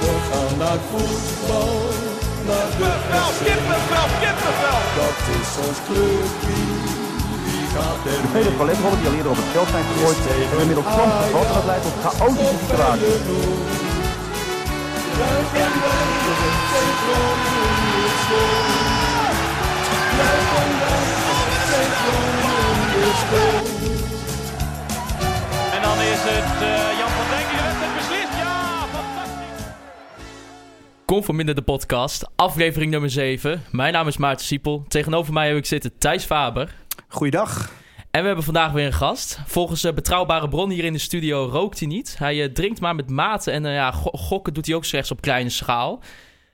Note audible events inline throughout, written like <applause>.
We gaan naar voetbal, naar de Kippenvel, kippenvel, kippenvel. Dat is ons clubje, De vele paletrollen die al eerder op het veld zijn gegooid, hebben inmiddels soms gevat en dat leidt tot chaotische situaties. En dan is het eh, Jan van Dijk Conforminder de podcast, aflevering nummer 7. Mijn naam is Maarten Siepel. Tegenover mij heb ik zitten Thijs Faber. Goeiedag. En we hebben vandaag weer een gast. Volgens een betrouwbare bron hier in de studio rookt hij niet. Hij eh, drinkt maar met mate en eh, ja, go- gokken doet hij ook slechts op kleine schaal.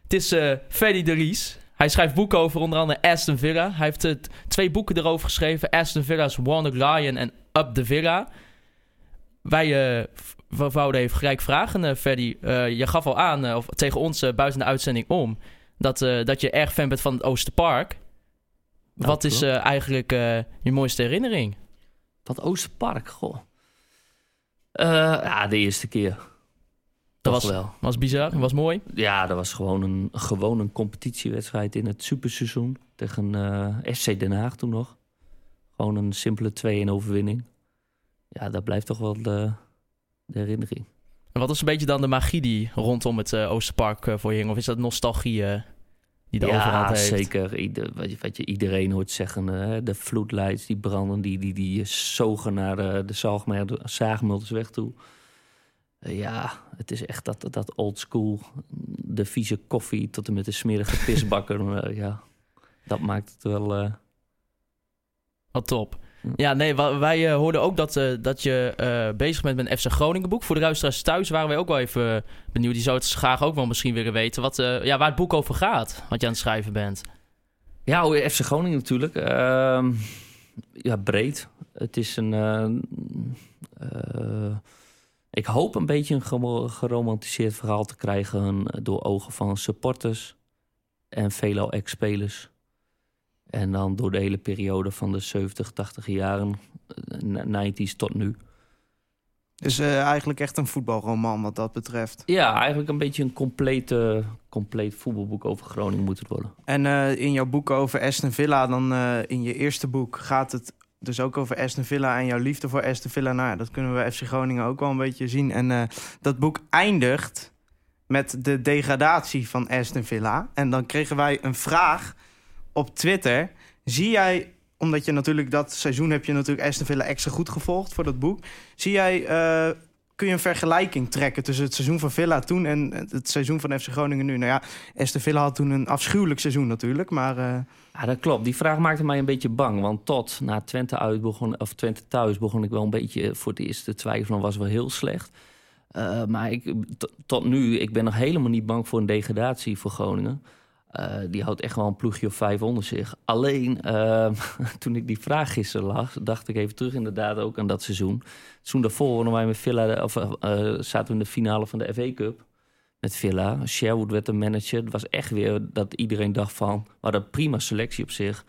Het is Freddy de Ries. Hij schrijft boeken over onder andere Aston Villa. Hij heeft twee boeken erover geschreven. Aston Villa's Warner Lion en Up the Villa. Wij wouden even gelijk vragen, eh Freddy. Eh, je gaf al aan, eh, of tegen ons buiten de uitzending om... Dat, dat je erg fan bent van het Oosterpark. Nou, Wat is eigenlijk je mooiste herinnering? Van het Oosterpark, goh. Ja, de eerste keer. Dat was, wel. was bizar, was mooi. Ja, dat was gewoon een, gewoon een competitiewedstrijd in het superseizoen. Tegen FC Den Haag toen nog. Gewoon een simpele 2-1 overwinning. Ja, dat blijft toch wel de, de herinnering. En wat is een beetje dan de magie die rondom het eh, Oosterpark eh, voor je hing? Of is dat nostalgie eh, die de ja, overhand heeft? zeker. Ieder, wat, je, wat je iedereen hoort zeggen. de vloedlights die branden, die, die, die zogen naar de, de toe. Ja, het is echt dat, dat old school. De vieze koffie tot en met de smerige <laughs> pisbakker. eh, ja, dat maakt het wel... Wat top. Ja. Nee, wij eh, hoorden ook dat, eh, dat je eh, bezig bent met een FC Groningen boek. Voor de luisteraars thuis waren wij ook wel even benieuwd. Die zouden het graag ook wel misschien willen weten wat, ja, waar het boek over gaat. Wat je aan het schrijven bent. Ja, FC Groningen natuurlijk. Ehm, ja, breed. Het is een... eh, eh, ik hoop een beetje een geromantiseerd verhaal te krijgen... door ogen van supporters en veelal ex-spelers. En dan door de hele periode van de 70, 80 jaren, eh, 90s tot nu. Dus eh, eigenlijk echt een voetbalroman wat dat betreft. Ja, eigenlijk een beetje een complete, compleet voetbalboek over Groningen moet het worden. En eh, in jouw boek over Aston Villa, dan eh, in je eerste boek gaat het dus ook over Aston Villa en jouw liefde voor Aston Villa. Nou, ja, dat kunnen we FC Groningen ook wel een beetje zien. En eh, dat boek eindigt met de degradatie van Aston Villa. En dan kregen wij een vraag op Twitter. Zie jij, omdat je natuurlijk dat seizoen heb je natuurlijk Aston Villa extra goed gevolgd voor dat boek. Zie jij, eh, kun je een vergelijking trekken tussen het seizoen van Villa toen en het seizoen van FC Groningen nu? Nou ja, Aston Villa had toen een afschuwelijk seizoen natuurlijk, maar... eh, Ja, dat klopt. Die vraag maakte mij een beetje bang. Want tot na Twente uit begon, of Twente thuis begon ik wel een beetje voor het eerst te twijfelen. Was wel heel slecht. Eh, maar ik, tot nu, ik ben nog helemaal niet bang voor een degradatie voor Groningen. Eh, die houdt echt wel een ploegje of vijf onder zich. Alleen, eh, <laughs> toen ik die vraag gisteren las, dacht ik even terug inderdaad ook aan dat seizoen. Het seizoen daarvoor wonnen wij met Villa, of, eh, eh, zaten we in de finale van de FA Cup met Villa. Sherwood werd de manager. Het was echt weer dat iedereen dacht van... we hadden prima selectie op zich.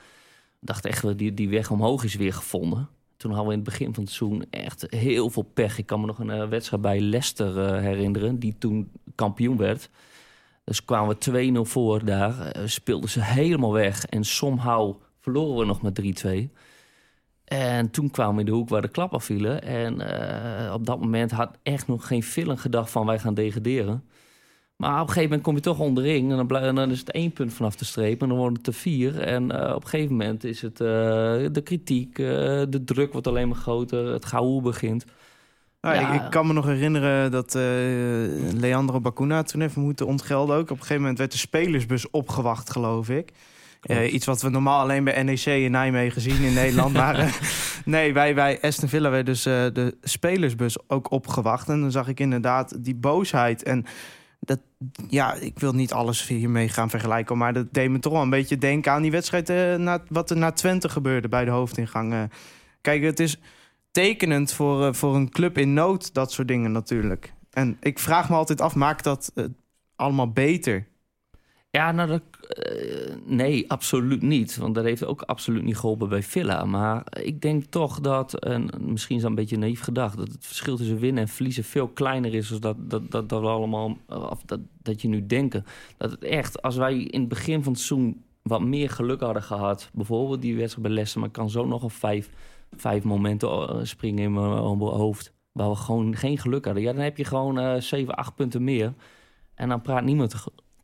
dacht echt wel, die, die weg omhoog is weer gevonden. Toen hadden we in het begin van het seizoen echt heel veel pech. Ik kan me nog een wedstrijd bij Leicester herinneren... die toen kampioen werd. Dus kwamen we 2-0 voor daar. eh, speelden ze helemaal weg. En somehow verloren we nog met 3-2. En toen kwamen we in de hoek waar de klap afvielen. En eh, op dat moment had echt nog geen villen gedacht van wij gaan degraderen. Maar op een gegeven moment kom je toch onderin. En dan, en dan is het één punt vanaf de streep. En dan wordt het er vier. En eh, op een gegeven moment is het de kritiek. de druk wordt alleen maar groter. Het gehoor begint. Nou, Ja. ik, ik kan me nog herinneren dat eh, Leandro Bacuna toen even moeten ontgelden ook. Op een gegeven moment werd de spelersbus opgewacht, geloof ik. Eh, iets wat we normaal alleen bij NEC in Nijmegen zien in Nederland. <laughs> Maar eh, nee, wij bij Aston Villa werd dus de spelersbus ook opgewacht. En dan zag ik inderdaad die boosheid. En dat, ja, ik wil niet alles hiermee gaan vergelijken. Maar dat deed me toch wel een beetje denken aan die wedstrijd... na, wat er na Twente gebeurde bij de hoofdingang. Kijk, het is tekenend voor, eh, voor een club in nood, dat soort dingen natuurlijk. En ik vraag me altijd af, maakt dat allemaal beter? Ja, nou, dat, eh, nee, absoluut niet. Want dat heeft ook absoluut niet geholpen bij Villa. Maar ik denk toch dat, en misschien is dat een beetje naïef gedacht... dat het verschil tussen winnen en verliezen veel kleiner is... dan dat, dat, dat, dat we allemaal, of dat, dat je nu denken. Dat het echt, als wij in het begin van het seizoen wat meer geluk hadden gehad... bijvoorbeeld die wedstrijd bij Leicester... maar kan zo nog een vijf, vijf momenten eh, springen in mijn hoofd... waar we gewoon geen geluk hadden. Ja, dan heb je gewoon uh, 7, 8 punten meer... En dan praat niemand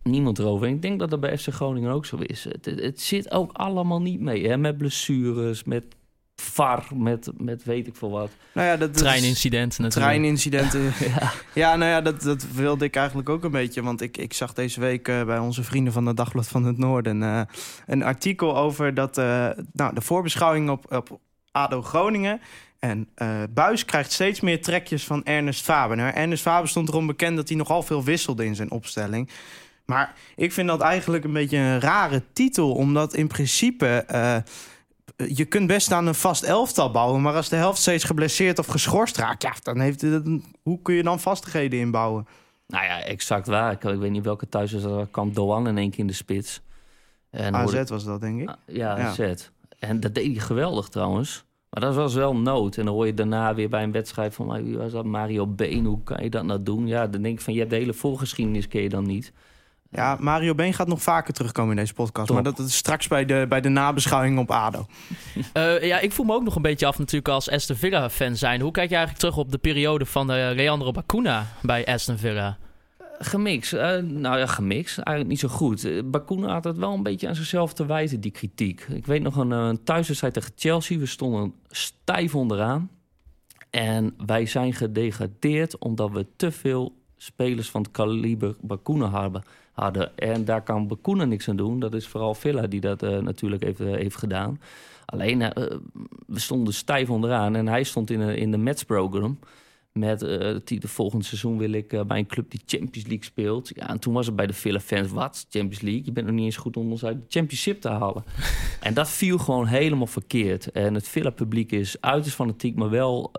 niemand erover. En ik denk dat dat bij FC Groningen ook zo is. Het, het, zit ook allemaal niet mee. Hè? Met blessures, met VAR, met, met weet ik veel wat. Nou ja, dat, Treinincidenten natuurlijk. Treinincidenten. <laughs> ja. ja, nou ja, dat, dat wilde ik eigenlijk ook een beetje. Want ik, ik zag deze week uh, bij onze vrienden van de Dagblad van het Noorden... Uh, een artikel over dat, uh, nou, de voorbeschouwing op, op ADO Groningen... En uh, Buis krijgt steeds meer trekjes van Ernest Faber. Nou, Ernest Faber stond erom bekend dat hij nogal veel wisselde in zijn opstelling. Maar ik vind dat eigenlijk een beetje een rare titel, omdat in principe. Uh, je kunt best aan een vast elftal bouwen, maar als de helft steeds geblesseerd of geschorst raakt, ja, dan heeft het, hoe kun je dan vastigheden inbouwen? Nou ja, exact waar. Ik, ik weet niet welke thuis is. Er kwam Doan in één keer in de spits. En AZ was dat, denk ik. Ah, ja, ja, AZ. En dat deed hij geweldig trouwens. Maar dat was wel nood. En dan hoor je daarna weer bij een wedstrijd van... wie was dat? Mario Been, hoe kan je dat nou doen? Ja, dan denk ik van, je hebt de hele voorgeschiedenis ken je dan niet. Ja, Mario Been gaat nog vaker terugkomen in deze podcast. Maar dat is straks bij de, bij de nabeschouwing op ADO. Uh, <laughs> ja, ik voel me ook nog een beetje af natuurlijk als Aston Villa-fan zijn. Hoe kijk je eigenlijk terug op de periode van uh, Leandro Bacuna bij Aston Villa? Gemixt. Uh, nou ja, gemixt. Eigenlijk niet zo goed. Uh, Bakuna had het wel een beetje aan zichzelf te wijten, die kritiek. Ik weet nog een, een thuiswedstrijd tegen Chelsea. We stonden stijf onderaan. En wij zijn gedegradeerd omdat we te veel spelers van het kaliber Bakuna hadden. En daar kan Bakuna niks aan doen. Dat is vooral Villa die dat natuurlijk heeft, heeft gedaan. Alleen, we stonden stijf onderaan en hij stond in, in de matchprogram. Met die de volgende seizoen wil ik bij een club die Champions League speelt. Ja, en toen was het bij de Villa fans, wat? Champions League? Je bent nog niet eens goed om ons uit de Championship te halen. <laughs> en dat viel gewoon helemaal verkeerd. En het Villa publiek is uiterst fanatiek, maar wel,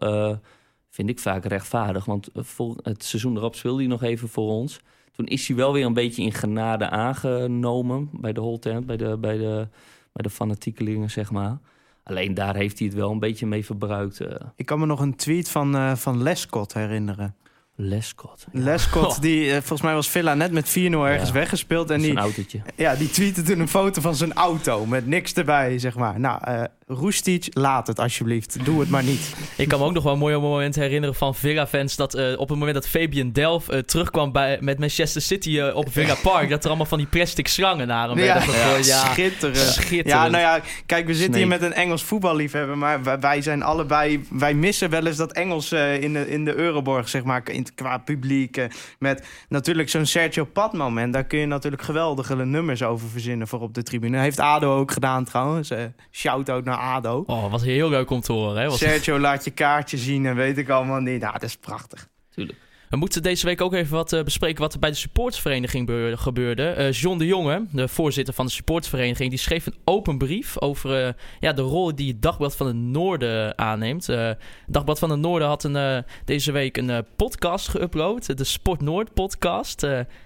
vind ik vaak rechtvaardig. Want voor het seizoen erop speelde hij nog even voor ons. Toen is hij wel weer een beetje in genade aangenomen bij de Holtent, bij de, bij de, bij de fanatiekelingen, zeg maar. Alleen daar heeft hij het wel een beetje mee verbruikt. Uh. Ik kan me nog een tweet van, uh, van Lescott herinneren. Lescott. Ja. Lescott, <laughs> die uh, volgens mij was Villa net met 4-0 ergens ja. weggespeeld. En die, autootje. Ja, die tweette toen een foto van zijn auto met niks erbij, zeg maar. Nou, uh, Roestic, laat het alsjeblieft. Doe het maar niet. Ik kan me ook nog wel een mooi moment herinneren van Villa-fans... dat uh, op het moment dat Fabian Delft uh, terugkwam bij, met Manchester City uh, op Villa <laughs> Park... dat er allemaal van die plastic slangen naar hem werden gegooid. Ja, schitterend. schitterend. Ja, nou ja, kijk, we zitten Snake. hier met een Engels voetballiefhebber... maar wij zijn allebei... wij missen wel eens dat Engels in, de, in de Euroborg, zeg maar... In, qua publiek, met natuurlijk zo'n Sergio Pat moment... daar kun je natuurlijk geweldige nummers over verzinnen voor op de tribune. Heeft ADO ook gedaan trouwens. Shout-out naar ADO. Oh, was heel leuk om te horen. Hè? Was Sergio laat je kaartje zien en weet ik allemaal niet. Nou, dat is prachtig. Tuurlijk. We moeten deze week ook even wat uh, bespreken wat er bij de supportsvereniging gebeurde. Uh, John de Jonge, de voorzitter van de supportsvereniging, die schreef een open brief over uh, ja, de rol die het Dagblad van het Noorden aanneemt. het Dagblad van het Noorden had een, deze week een podcast geüpload, de Sport Noord podcast.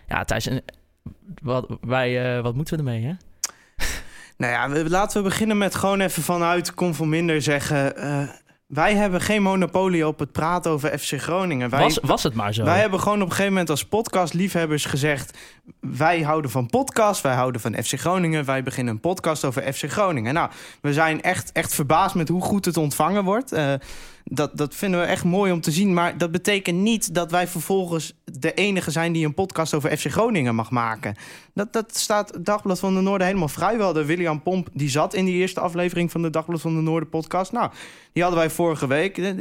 ja, Thijs, wat, wij, wat moeten we ermee, hè? Nou ja, laten we beginnen met gewoon even vanuit Conforminder zeggen... Uh, wij hebben geen monopolie op het praten over FC Groningen. Wij, was, was het maar zo? Wij hebben gewoon op een gegeven moment als podcastliefhebbers gezegd... wij houden van podcast, wij houden van FC Groningen... wij beginnen een podcast over FC Groningen. Nou, we zijn echt, echt verbaasd met hoe goed het ontvangen wordt... Uh, dat, dat vinden we echt mooi om te zien. Maar dat betekent niet dat wij vervolgens de enige zijn die een podcast over FC Groningen mag maken. Dat, dat staat Dagblad van de Noorden helemaal vrijwel. De William Pomp die zat in die eerste aflevering van de Dagblad van de Noorden podcast. Nou, die hadden wij vorige week.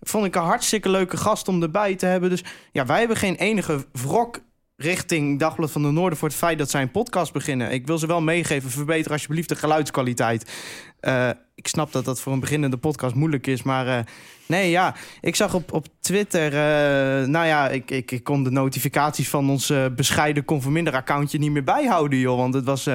Vond ik een hartstikke leuke gast om erbij te hebben. Dus ja, wij hebben geen enige wrok richting Dagblad van de Noorden voor het feit dat zij een podcast beginnen. Ik wil ze wel meegeven, verbeter alsjeblieft de geluidskwaliteit. Uh, ik snap dat dat voor een beginnende podcast moeilijk is, maar uh, nee, ja. Ik zag op, op Twitter, uh, nou ja, ik, ik, kon de notificaties van ons bescheiden Conforminder-accountje niet meer bijhouden, joh. Want het was,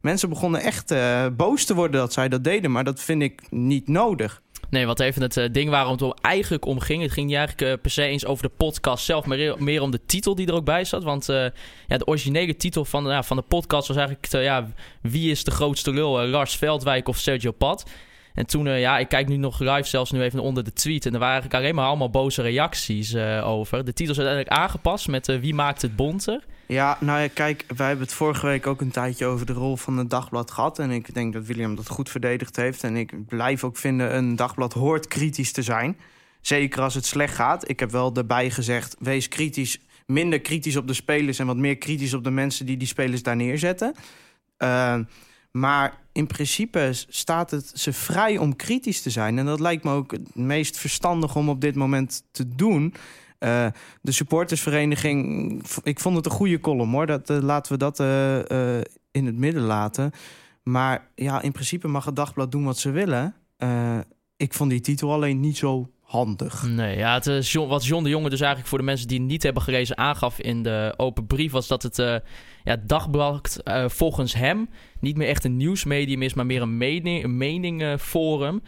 mensen begonnen echt boos te worden dat zij dat deden, maar dat vind ik niet nodig. Nee, wat even het eh, ding waarom het er eigenlijk om ging. Het ging niet eigenlijk eh, per se eens over de podcast zelf, maar meer, om de titel die er ook bij zat. Want eh, ja, de originele titel van, van de podcast was eigenlijk: ja, Wie is de grootste lul? Lars Veldwijk of Sergio Pat? En toen, ja, ik kijk nu nog live zelfs nu even onder de tweet. En er waren eigenlijk alleen maar allemaal boze reacties over. De titel is uiteindelijk aangepast met Wie maakt het bonter? Ja, nou ja, kijk, wij hebben het vorige week ook een tijdje over de rol van het dagblad gehad. En ik denk dat William dat goed verdedigd heeft. En ik blijf ook vinden, een dagblad hoort kritisch te zijn. Zeker als het slecht gaat. Ik heb wel erbij gezegd, wees kritisch, minder kritisch op de spelers... en wat meer kritisch op de mensen die die spelers daar neerzetten. Uh, maar in principe staat het ze vrij om kritisch te zijn. En dat lijkt me ook het meest verstandig om op dit moment te doen... Uh, de supportersvereniging, ik vond het een goede column hoor. Dat, uh, laten we dat uh, in het midden laten. Maar ja, in principe mag het dagblad doen wat ze willen. ik vond die titel alleen niet zo handig. Nee, ja, het, wat John de Jonge dus eigenlijk voor de mensen die niet hebben gelezen aangaf in de open brief... was dat het ja, dagblad volgens hem niet meer echt een nieuwsmedium is... maar meer een mening, een meningforum...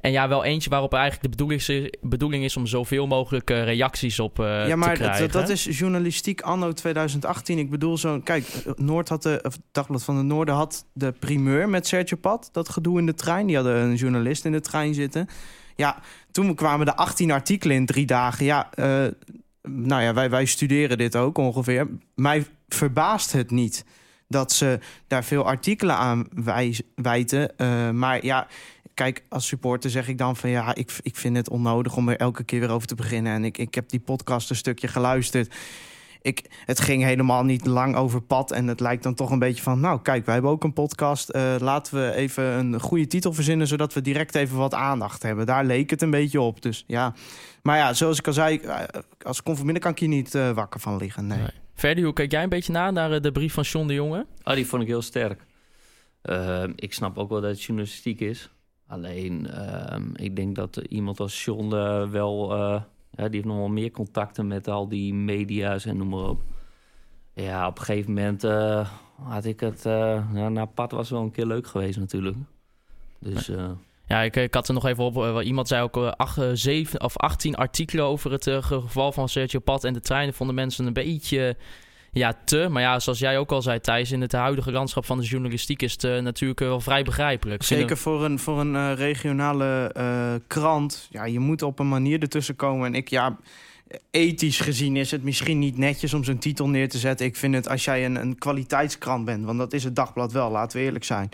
En ja, wel eentje waarop eigenlijk de bedoeling is, bedoeling is om zoveel mogelijk uh, reacties op uh, ja, maar te krijgen. Dat, dat is journalistiek anno 2018. Ik bedoel zo, kijk, Noord had de, of Dagblad van de Noorden had de primeur met Sergio Pat. Dat gedoe in de trein. Die hadden een journalist in de trein zitten. Ja, toen kwamen de 18 artikelen in drie dagen. Ja, uh, nou ja, wij, wij studeren dit ook ongeveer. Mij verbaast het niet dat ze daar veel artikelen aan wijten. maar ja kijk, als supporter zeg ik dan van ja, ik, ik vind het onnodig om er elke keer weer over te beginnen. En ik, ik heb die podcast een stukje geluisterd. Ik, het ging helemaal niet lang over pad. En het lijkt dan toch een beetje van, nou kijk, wij hebben ook een podcast. Uh, laten we even een goede titel verzinnen, zodat we direct even wat aandacht hebben. Daar leek het een beetje op. Dus ja, maar ja, zoals ik al zei, als conforminder kan ik hier niet uh, wakker van liggen. Nee. nee. Verder, hoe kijk jij een beetje na naar de brief van John de Jonge? Oh, die vond ik heel sterk. Uh, ik snap ook wel dat het journalistiek is. Alleen, uh, ik denk dat iemand als John uh, wel... Uh, ja, die heeft nog wel meer contacten met al die media's en noem maar op. Ja, op een gegeven moment eh, had ik het... ja, naar pad was wel een keer leuk geweest natuurlijk. Dus... Ja, ik, ik, had er nog even op. iemand zei ook acht, zeven, of 18 artikelen over het geval van Sergio Pat en de treinen. Vonden mensen een beetje ja, te. Maar ja, zoals jij ook al zei, Thijs, in het huidige landschap van de journalistiek is het uh, natuurlijk wel vrij begrijpelijk. Zeker voor een, voor een uh, regionale uh, krant. Ja, je moet op een manier ertussen komen. En ik, ja, ethisch gezien is het misschien niet netjes om zo'n titel neer te zetten. Ik vind het als jij een, een kwaliteitskrant bent, want dat is het dagblad wel, laten we eerlijk zijn.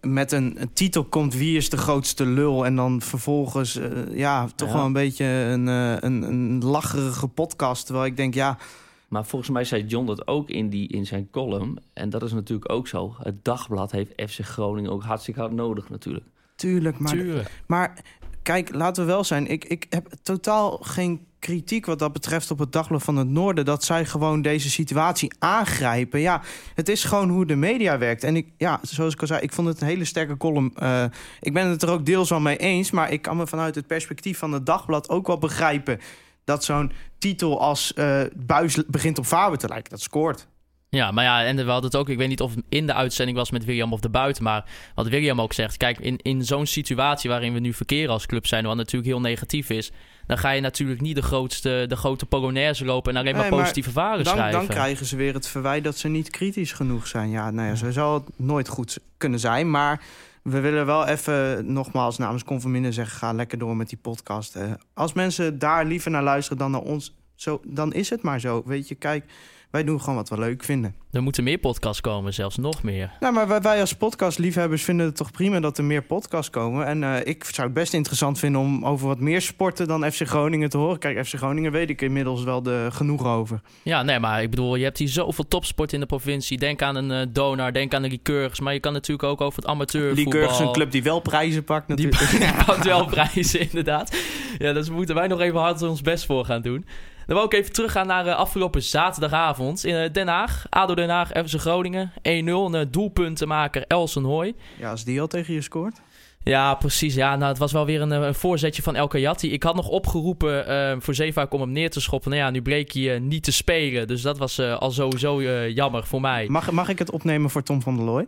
met een, een, titel komt wie is de grootste lul en dan vervolgens ja, toch ja. wel een beetje een, een, een lacherige podcast. Terwijl ik denk, ja, maar volgens mij zei John dat ook in, die, in zijn column. En dat is natuurlijk ook zo. Het dagblad heeft FC Groningen ook hartstikke hard nodig natuurlijk. Tuurlijk, maar, Tuurlijk. maar kijk, laten we wel zijn. Ik, ik heb totaal geen kritiek wat dat betreft op het Dagblad van het Noorden... dat zij gewoon deze situatie aangrijpen. Ja, het is gewoon hoe de media werkt. En ik, ja, zoals ik al zei, ik vond het een hele sterke column. Uh, ik ben het er ook deels wel mee eens... maar ik kan me vanuit het perspectief van het Dagblad ook wel begrijpen dat zo'n titel als uh, Buis begint op Faber te lijken. Dat scoort. Ja, maar ja, en we hadden het ook, ik weet niet of het in de uitzending was met William of de buiten, maar wat William ook zegt, kijk, in, in zo'n situatie waarin we nu verkeren als club zijn, wat natuurlijk heel negatief is, dan ga je natuurlijk niet de grootste, de grote polonaise lopen en alleen maar nee, positieve verhalen dan, schrijven. Dan krijgen ze weer het verwijt dat ze niet kritisch genoeg zijn. Ja, nou ja, zo zal het nooit goed kunnen zijn, maar we willen wel even nogmaals namens Conforminder zeggen... ga lekker door met die podcast. Uh, als mensen daar liever naar luisteren dan naar ons... Zo, dan is het maar zo. Weet je, kijk, wij doen gewoon wat we leuk vinden. Er moeten meer podcasts komen, zelfs nog meer. Nou, maar wij, wij als podcastliefhebbers vinden het toch prima dat er meer podcasts komen. En uh, ik zou het best interessant vinden om over wat meer sporten dan FC Groningen te horen. Kijk, FC Groningen weet ik inmiddels wel de, genoeg over. Ja, nee, maar ik bedoel, je hebt hier zoveel topsport in de provincie. Denk aan een uh, Donar, denk aan de Lycurgus. Maar je kan natuurlijk ook over het amateurvoetbal. Lycurgus is een club die wel prijzen pakt natuurlijk. Die, <laughs> die pakt wel <laughs> prijzen, inderdaad. Ja, dus moeten wij nog even hard ons best voor gaan doen. Dan wil ik even teruggaan naar uh, afgelopen zaterdagavond in uh, Den Haag. ADO Den Haag, FC Groningen. 1-0, een uh, doelpuntenmaker Elsen Hoy. Ja, als die al tegen je scoort. Ja, precies. Ja, nou, het was wel weer een, een voorzetje van El Kayati. Ik had nog opgeroepen uh, voor Zeevaak om hem neer te schoppen. Nou ja, nu bleek hij uh, niet te spelen. Dus dat was uh, al sowieso jammer voor mij. Mag, mag ik het opnemen voor Tom van der Looy?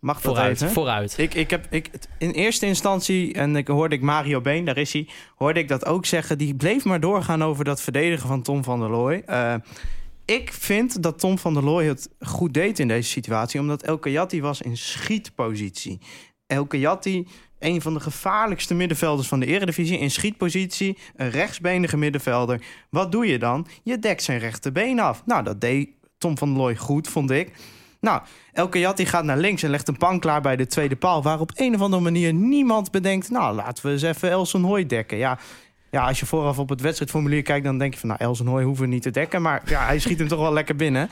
Mag Vooruit, even? vooruit. Ik, ik heb, ik, in eerste instantie, en ik hoorde ik Mario Been, daar is hij, hoorde ik dat ook zeggen. Die bleef maar doorgaan over dat verdedigen van Tom van der Looy. Eh, ik vind dat Tom van der Looy het goed deed in deze situatie, omdat El Kayati was in schietpositie. El Kayati, een van de gevaarlijkste middenvelders van de Eredivisie, in schietpositie, een rechtsbenige middenvelder. Wat doe je dan? Je dekt zijn rechterbeen af. Nou, dat deed Tom van der Looy goed, vond ik. Nou, El Kayati gaat naar links en legt een pan klaar bij de tweede paal... waar op een of andere manier niemand bedenkt... nou, laten we eens even Elson Hoy dekken. Ja, ja, als je vooraf op het wedstrijdformulier kijkt... dan denk je van, nou, Elson Hoy hoeven we niet te dekken. Maar ja, hij schiet hem toch wel lekker binnen.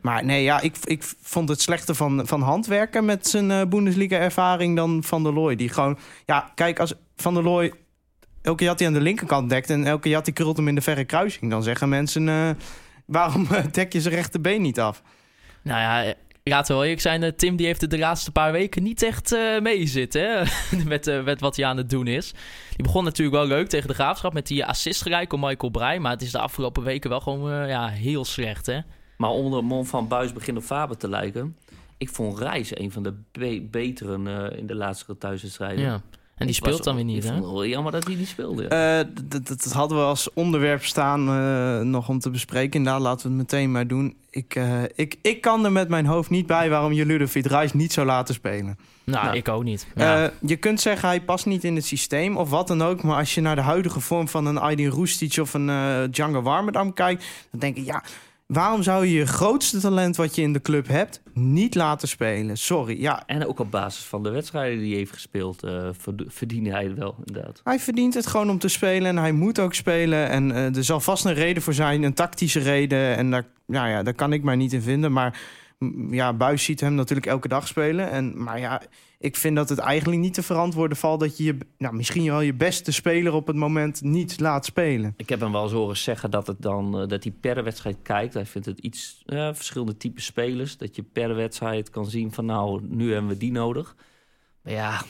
Maar nee, ja, ik, ik vond het slechter van, van handwerken... met zijn eh, Bundesliga-ervaring dan Van der Looy. Die gewoon, ja, kijk, als Van der Looy... El Kayati aan de linkerkant dekt... en El Kayati krult hem in de verre kruising... dan zeggen mensen, eh, waarom eh, dek je zijn rechterbeen niet af? Nou ja, laten we wel eerlijk zijn. eh, Tim die heeft er de laatste paar weken niet echt eh mee zitten. Hè? <laughs> met, eh, met wat hij aan het doen is. Die begon natuurlijk wel leuk tegen de graafschap. Met die assist gelijk op Michael Breij. Maar het is de afgelopen weken wel gewoon eh, ja, heel slecht. Hè? Maar onder de mond van Buis begint op Faber te lijken. Ik vond Reis een van de be- beteren eh, in de laatste thuiswedstrijden. Ja. En die speelt dan weer niet. Hè? wel jammer dat hij niet speelde. Eh, dat, dat, dat hadden we als onderwerp staan eh, nog om te bespreken. Inderdaad, laten we het meteen maar doen. Ik, eh, ik, ik kan er met mijn hoofd niet bij waarom je Ludovic Reis niet zou laten spelen. Nou, Nou. ik ook niet. Ja. Eh, je kunt zeggen hij past niet in het systeem of wat dan ook. Maar als je naar de huidige vorm van een Aydin Roestic of een eh Django Warmerdam kijkt... dan denk ik, ja, waarom zou je je grootste talent wat je in de club hebt niet laten spelen? Sorry, ja, En ook op basis van de wedstrijden die hij heeft gespeeld, eh verd- verdiende hij het wel, inderdaad. Hij verdient het gewoon om te spelen en hij moet ook spelen. En eh, er zal vast een reden voor zijn, een tactische reden. En daar, ja, ja, daar kan ik mij niet in vinden. Maar mm, ja, Buis ziet hem natuurlijk elke dag spelen. En, maar ja, ik vind dat het eigenlijk niet te verantwoorden valt... dat je, je nou, misschien wel je beste speler op het moment niet laat spelen. Ik heb hem wel eens horen zeggen dat, het dan, eh, dat hij per wedstrijd kijkt. Hij vindt het iets, eh, verschillende type spelers. Dat je per wedstrijd kan zien van nou, nu hebben we die nodig. Maar ja,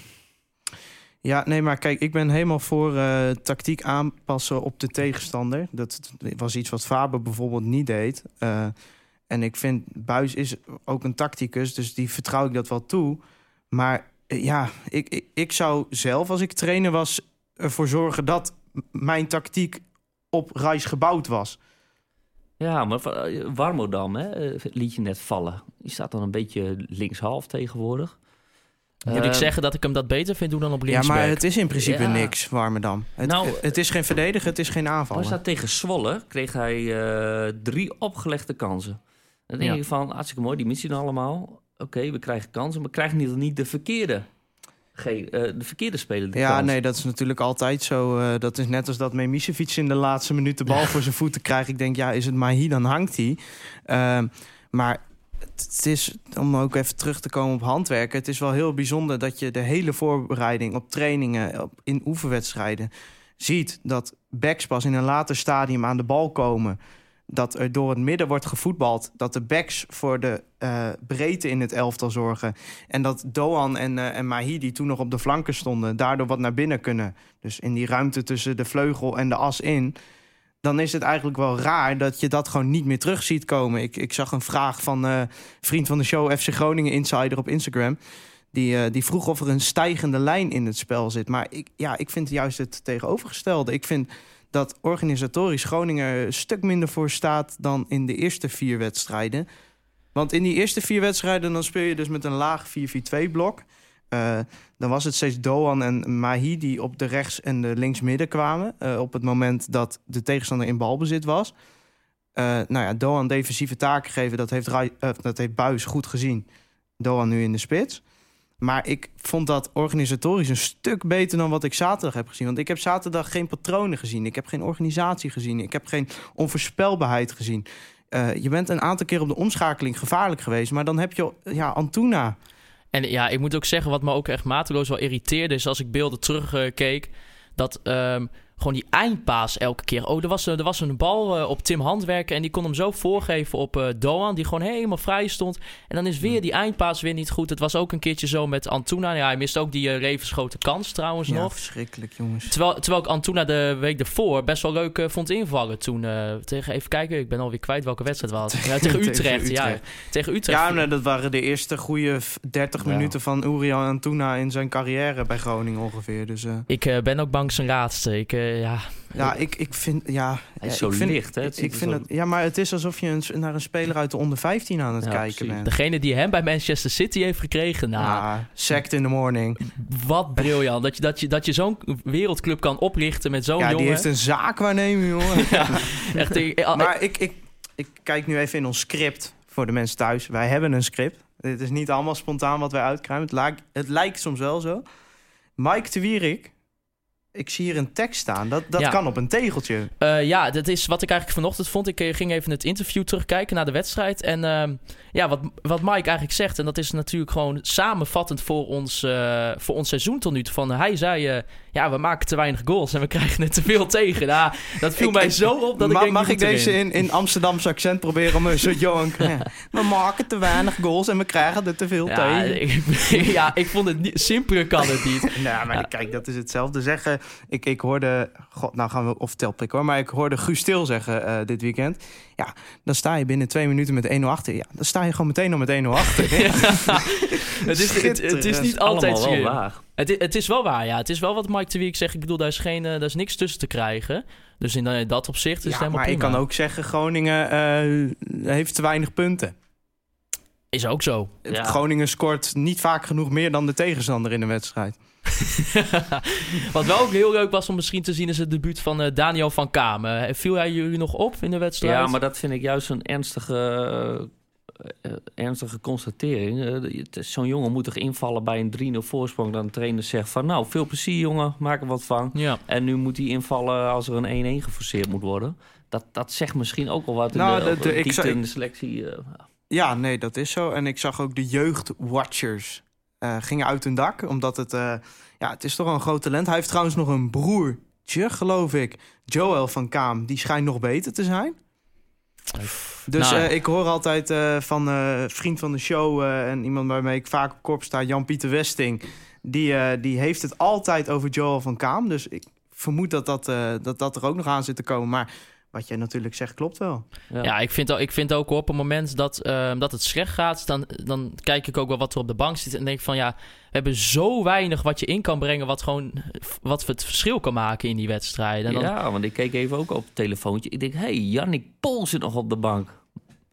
Ja, nee, maar kijk, ik ben helemaal voor eh, tactiek aanpassen op de tegenstander. Dat was iets wat Faber bijvoorbeeld niet deed. En ik vind, Buis is ook een tacticus, dus die vertrouw ik dat wel toe. Maar eh, ja, ik, ik, ik zou zelf, als ik trainer was, ervoor zorgen dat mijn tactiek op reis gebouwd was. ja maar uh, Warmodam hè, eh, liet je net vallen. Die staat dan een beetje linkshalf tegenwoordig. Moet ik Eh, zeggen dat ik hem dat beter vind doen dan op Ja, linksback? maar het is in principe Ja. niks, Warmerdam. Het, Nou, het is geen verdediger, het is geen Maar aanvaller. staat tegen Zwolle kreeg hij eh, drie opgelegde kansen. Dan denk Ja. ik van, hartstikke mooi, die missie dan allemaal. Oké, we krijgen kansen, maar krijgen niet, niet de verkeerde. Geen, eh, de verkeerde speler de Ja, kans. nee, dat is natuurlijk altijd zo. Eh, dat is net als dat Memisevic in de laatste minuut de bal voor zijn voeten krijgt. Ik denk, ja, is het Mahi, dan hangt hij. Ehm, maar het het is, om ook even terug te komen op handwerken... het is wel heel bijzonder dat je de hele voorbereiding op trainingen... Op, in oefenwedstrijden ziet dat backs pas in een later stadium aan de bal komen... dat er door het midden wordt gevoetbald... dat de backs voor de eh, breedte in het elftal zorgen... En dat Doan en, eh, en Mahi, die toen nog op de flanken stonden, daardoor wat naar binnen kunnen. Dus in die ruimte tussen de vleugel en de as in. Dan is het eigenlijk wel raar dat je dat gewoon niet meer terug ziet komen. Ik, ik zag een vraag van eh vriend van de show, FC Groningen Insider op Instagram. Die, die vroeg of er een stijgende lijn in het spel zit. Maar ik, ja, ik vind juist het tegenovergestelde. Ik vind dat organisatorisch Groningen een stuk minder voor staat dan in de eerste vier wedstrijden. Want in die eerste vier wedstrijden dan speel je dus met een laag 4-4-2-blok. Eh, dan was het steeds Doan en Mahi die op de rechts- en de linksmidden kwamen. eh, op het moment dat de tegenstander in balbezit was. Eh, nou ja, Doan defensieve taken geven, dat heeft, dat heeft Buis goed gezien. Doan nu in de spits. Maar ik vond dat organisatorisch een stuk beter dan wat ik zaterdag heb gezien. Want ik heb zaterdag geen patronen gezien. Ik heb geen organisatie gezien. Ik heb geen onvoorspelbaarheid gezien. Eh, je bent een aantal keer op de omschakeling gevaarlijk geweest. Maar dan heb je ja, Antuna. En ja, ik moet ook zeggen, wat me ook echt mateloos wel irriteerde... is als ik beelden terugkeek... dat ehm, gewoon die eindpaas elke keer. Oh, er was, er was een bal eh, op Tim Handwerken en die kon hem zo voorgeven op eh, Doan, die gewoon helemaal vrij stond. En dan is weer die eindpaas weer niet goed. Het was ook een keertje zo met Antuna. Ja, hij mist ook die uh, levensgrote kans trouwens Ja, nog. verschrikkelijk, jongens. Terwijl, terwijl ik Antuna de week ervoor best wel leuk eh, vond invallen. Toen eh, tegen, even kijken, ik ben alweer kwijt welke wedstrijd het was. <laughs> Ja, tegen Tegen Utrecht, ja. Tegen Utrecht. Ja, nee, dat waren de eerste goede f- 30 Ja. minuten van Urian Antuna in zijn carrière bij Groningen ongeveer. Dus eh, Ik eh, ben ook bang zijn laatste. Ik, eh, ja, ja, ik, ik vind... Ja, Hij is ik zo vind, licht, hè? Het Ik, vind zo- het, ja, maar het is alsof je een, naar een speler uit de onder 15 aan het Ja, kijken precies. bent. degene die hem bij Manchester City heeft gekregen. Nou, Ja, sect in the morning. wat briljant. Dat je, dat je, dat je zo'n wereldclub kan oprichten met zo'n ja, jongen. die heeft een zaakwaarnemer, jongen. <laughs> Echt, ik- eh, maar ik, ik, ik kijk nu even in ons script voor de mensen thuis. Wij hebben een script. Dit is niet allemaal spontaan wat wij uitkruimen. Het lijkt, het lijkt soms wel zo. Mike de Wierik. Ik zie hier een tekst staan. Dat, dat Ja. kan op een tegeltje. Eh, ja, dat is wat ik eigenlijk vanochtend vond. Ik eh, ging even het interview terugkijken naar de wedstrijd. En ehm, ja, wat, wat Mike eigenlijk zegt, en dat is natuurlijk gewoon samenvattend voor ons, eh, voor ons seizoen tot nu toe. Van, hij zei, ja, we maken te weinig goals en we <laughs> krijgen er te veel tegen. Nou, dat viel Ik- mij zo op dat Ma- ik denk, mag ik deze in, in Amsterdamse accent proberen om een soort Johan... <laughs> We maken te weinig goals en we krijgen er te veel Ja, tegen. ik, <laughs> ja, ik vond het niet, simpeler kan het niet. Nou, maar kijk, dat is hetzelfde zeggen. Ik, ik hoorde, god, nou gaan we of telpik hoor, maar ik hoorde Guus Stil zeggen eh, dit weekend. Ja, dan sta je binnen twee minuten met 1-0 achter. Ja, dan sta je gewoon meteen al met 1-0 achter. <laughs> Het is, het, het is niet altijd Allemaal wel zo. waar. Het, het is wel waar, ja. Het is wel wat Mike de Wierik zegt. Ik bedoel, daar is, geen, eh, daar is niks tussen te krijgen. Dus in eh, dat opzicht is het Ja, helemaal maar ik kan ook zeggen, Groningen eh, heeft te weinig punten. Is ook zo. Ja. Groningen scoort niet vaak genoeg meer dan de tegenstander in de wedstrijd. <laughs> Wat wel ook heel leuk was om misschien te zien... is het debuut van eh, Daniel van Kamen. Viel hij jullie nog op in de wedstrijd? Ja, maar dat vind ik juist een ernstige, eh, eh, ernstige constatering. Eh, het is- Zo'n jongen moet toch invallen bij een 3-0 voorsprong... dan de trainer zegt van nou, veel plezier jongen, maak er wat van. Ja. En nu moet hij invallen als er een 1-1 geforceerd moet worden. Dat, dat zegt misschien ook wel wat in Nou, de, de- ik in de selectie. eh, Ja, nee, dat is zo. En ik zag ook de jeugdwatchers eh, gingen uit hun dak. Omdat het, eh, ja, het is toch wel een groot talent. Hij heeft trouwens nog een broertje, geloof ik. Joel van Kaam. Die schijnt nog beter te zijn. Dus Nou. eh, ik hoor altijd van vriend van de show... en iemand waarmee ik vaak op kop sta, Jan-Pieter Westing... Die, die heeft het altijd over Joel van Kaam. Dus ik vermoed dat dat, dat dat er ook nog aan zit te komen. Maar wat jij natuurlijk zegt, klopt wel. ja. Ja, ik vind, ook- ik vind ook op het moment dat, ehm, dat het slecht gaat, dan, dan kijk ik ook wel wat er op de bank zit. En denk ik van ja, we hebben zo weinig wat je in kan brengen, wat gewoon wat het verschil kan maken in die wedstrijden. En dan, ja, want ik keek even ook op het telefoontje. Ik denk, hé, hey, Jannik Pol zit nog op de bank.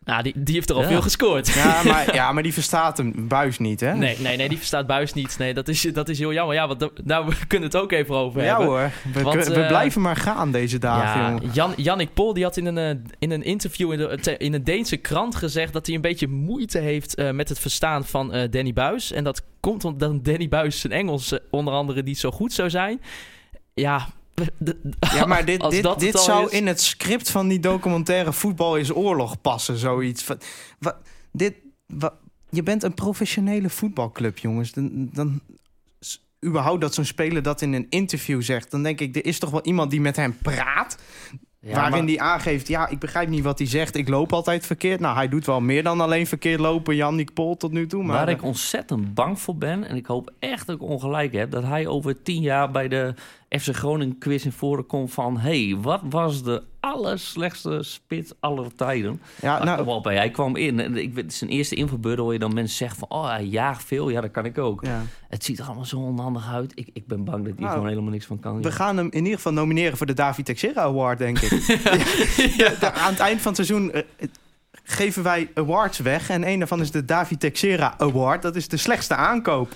Nou, die, die heeft er al Ja. veel gescoord. Ja <laughs> maar, ja, maar die verstaat hem buis niet, hè? Nee, nee, nee, die verstaat Buis niet. Nee, dat is, dat is heel jammer. Ja, want da- nou, we kunnen het ook even over Ja hebben. hoor, we, Want, we eh, blijven maar gaan deze dagen, Ja. Jan, Jannik Pol die had in een, eh, in een interview in, de, te- in een Deense krant gezegd dat hij een beetje moeite heeft eh, met het verstaan van eh, Danny Buis. En dat komt omdat Danny Buis zijn Engels eh, onder andere niet zo goed zou zijn. Ja, Ja, <laughs> maar dit, dit, zou is- in het script van die documentaire Voetbal is Oorlog passen, zoiets. Dit, je bent een professionele voetbalclub, jongens. Dan, dan, überhaupt dat zo'n speler dat in een interview zegt... dan denk ik, er is toch wel iemand die met hem praat... Ja, waarin maar- die aangeeft, ja, ik begrijp niet wat hij zegt. Ik loop altijd verkeerd. Nou, hij doet wel meer dan alleen verkeerd lopen, Jannik Pol tot nu toe. Maar, Waar ik ontzettend bang voor ben, en ik hoop echt dat ik ongelijk heb, dat hij over tien jaar bij de FC Groningen quiz in voren komt van: hey, wat was de allerslechtste spits aller tijden? ja, Nou, Waarbij hij kwam in. En ik weet, zijn eerste infobeurt hoor je dan mensen zeggen van: oh, hij jaagt veel. Ja, dat kan ik ook. ja. Het ziet er allemaal zo onhandig uit. Ik, ik ben bang dat hij Nou, gewoon helemaal niks van kan. We gaan hem in ieder geval nomineren voor de David Texera Award, denk ik. <laughs> Ja, Aan het eind van het seizoen eh, geven wij awards weg. En een daarvan is de David Texera Award. Dat is de slechtste aankoop.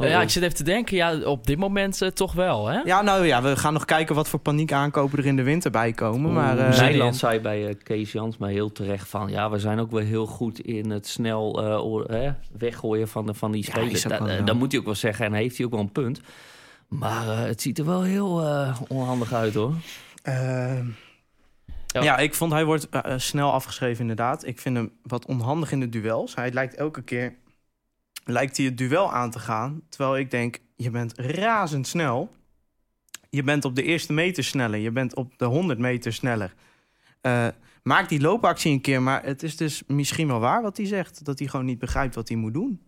Oh, ja, ik zit even te denken, ja, op dit moment eh, toch wel, hè? Ja, nou ja, we gaan nog kijken wat voor paniek aankopen er in de winter bij komen. Maar eh, Nederland in. zei bij eh, Kees Jans mij heel terecht van... ja, we zijn ook wel heel goed in het snel eh, weggooien van, de, van die spelers. eh, dat moet hij ook wel zeggen en heeft hij ook wel een punt. Maar eh, het ziet er wel heel eh, onhandig uit, hoor. eh, Ja. ja. ik vond hij wordt eh, eh, snel afgeschreven inderdaad. Ik vind hem wat onhandig in de duels. Hij lijkt elke keer lijkt hij het duel aan te gaan. Terwijl ik denk, je bent razendsnel. Je bent op de eerste meter sneller. Je bent op de 100 meter sneller. Eh, maak die loopactie een keer. Maar het is dus misschien wel waar wat hij zegt. Dat hij gewoon niet begrijpt wat hij moet doen.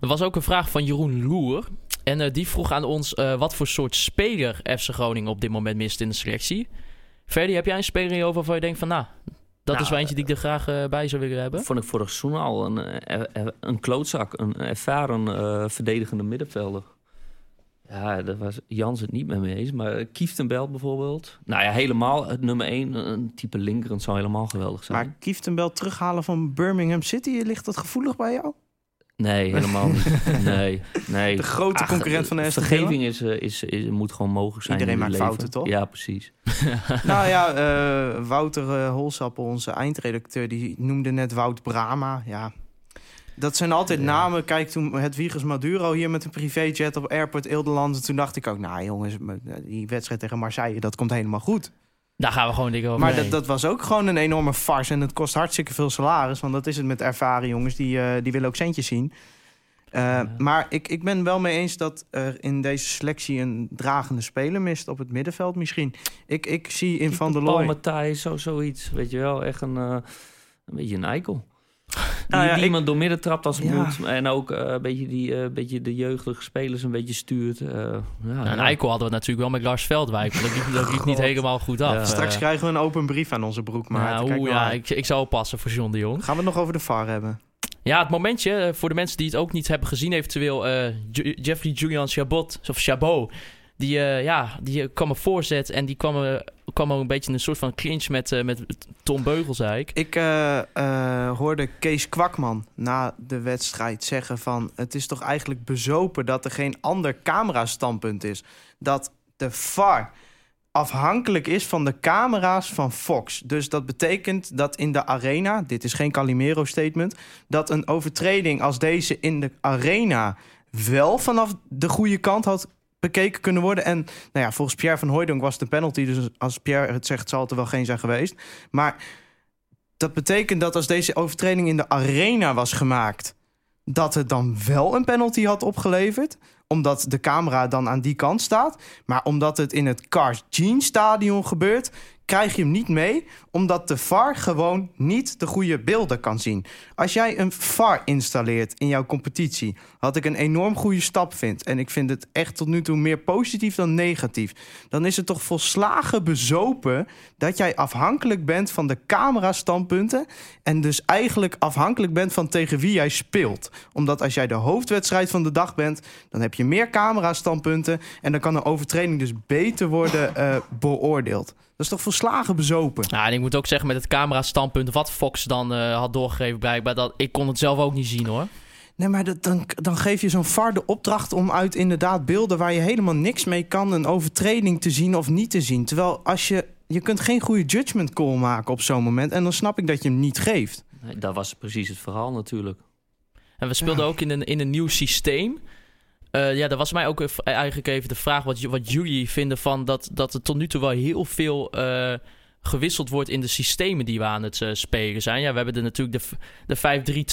Er was ook een vraag van Jeroen Loer. En eh, die vroeg aan ons eh, wat voor soort speler FC Groningen op dit moment mist in de selectie. Ferdy, heb jij een speler hoofd waarvan je denkt van... nou, dat Nou, is wel eentje die ik er graag eh, bij zou willen hebben? Vond ik vorig seizoen al een, eh, eh, een klootzak. Een ervaren eh, verdedigende middenvelder. Ja, daar was Jans het niet mee mee eens. Maar Kieftenbelt bijvoorbeeld. Nou ja, helemaal het nummer één. Een type linker. zou helemaal geweldig zijn. Maar Kieftenbel terughalen van Birmingham City, ligt dat gevoelig bij jou? Nee, helemaal niet. <laughs> Nee, nee. De grote Ach, concurrent van Aston Vergeving is, eh, is, is, moet gewoon mogelijk zijn. Iedereen in maakt leven. fouten, toch? Ja, precies. <laughs> nou ja, eh, Wouter eh, Holsappel, onze eindredacteur, die noemde net Wout Brama. Ja, dat zijn altijd namen. Kijk, toen het Wiegers Maduro hier met een privéjet op Airport Edelland. Toen dacht ik ook, nou jongens, die wedstrijd tegen Marseille, dat komt helemaal goed. Daar gaan we gewoon dik over Maar dat, dat was ook gewoon een enorme farce. En het kost hartstikke veel salaris. Want dat is het met ervaren jongens. Die, eh, die willen ook centjes zien. Eh, Maar ik, ik ben wel mee eens dat er in deze selectie een dragende speler mist op het middenveld misschien. Ik, ik zie in Van der Paul Looy... Matthijs, zo, zoiets. Weet je wel, echt een, eh, een beetje een eikel. Die, Nou ja, die ik- iemand door midden trapt als het Ja. moet. En ook eh, een beetje die eh, beetje de jeugdige spelers een beetje stuurt. eh, ja, Nou, een ja. eikel hadden we natuurlijk wel met Lars Veldwijk. maar Dat liep, dat liep <laughs> niet helemaal goed af. Ja. Straks krijgen we een open brief aan onze broek. Maar nou, ja, ik, ik zou oppassen voor John de Jong. Gaan we het nog over de VAR hebben? Ja, het momentje, voor de mensen die het ook niet hebben gezien, eventueel eh, Jeffrey Julian Chabot, of Chabot, die, eh, ja, die eh, kwam een voorzet en die kwam, eh, kwam ook een beetje in een soort van clinch met, met Tom Beugelsdijk. Ik eh, eh, hoorde Kees Kwakman na de wedstrijd zeggen van... het is toch eigenlijk bezopen dat er geen ander camerastandpunt is. Dat de VAR afhankelijk is van de camera's van Fox. Dus dat betekent dat in de arena... dit is geen Calimero-statement... dat een overtreding als deze in de arena... wel vanaf de goede kant had bekeken kunnen worden. En nou ja, volgens Pierre van Hooijdonk was het een penalty... dus als Pierre het zegt, zal het er wel geen zijn geweest. Maar dat betekent dat als deze overtreding in de arena was gemaakt, dat het dan wel een penalty had opgeleverd. Omdat de camera dan aan die kant staat. Maar omdat het in het Cars Jean Stadion gebeurt, krijg je hem niet mee. Omdat de VAR gewoon niet de goede beelden kan zien. Als jij een VAR installeert in jouw competitie, wat ik een enorm goede stap vind. En ik vind het echt tot nu toe meer positief dan negatief. Dan is het toch volslagen bezopen dat jij afhankelijk bent van de camerastandpunten. En dus eigenlijk afhankelijk bent van tegen wie jij speelt. Omdat als jij de hoofdwedstrijd van de dag bent, dan heb je meer camerastandpunten. En dan kan een overtreding dus beter worden eh, beoordeeld. Dat is toch volslagen bezopen? Nou, en ik moet ook zeggen met het camera-standpunt wat Fox dan eh, had doorgegeven blijkbaar, dat ik kon het zelf ook niet zien hoor. Nee, maar dat, dan, dan geef je zo'n VAR de opdracht om uit inderdaad beelden waar je helemaal niks mee kan, een overtreding te zien of niet te zien. Terwijl als je, je kunt geen goede judgment call maken op zo'n moment. En dan snap ik dat je hem niet geeft. Nee, dat was precies het verhaal natuurlijk. En we speelden Ja. ook in een, in een nieuw systeem. Eh, ja, dat was mij ook eigenlijk even de vraag wat, wat jullie vinden van dat, dat er tot nu toe wel heel veel eh, gewisseld wordt in de systemen die we aan het eh, spelen zijn. Ja, we hebben er natuurlijk de,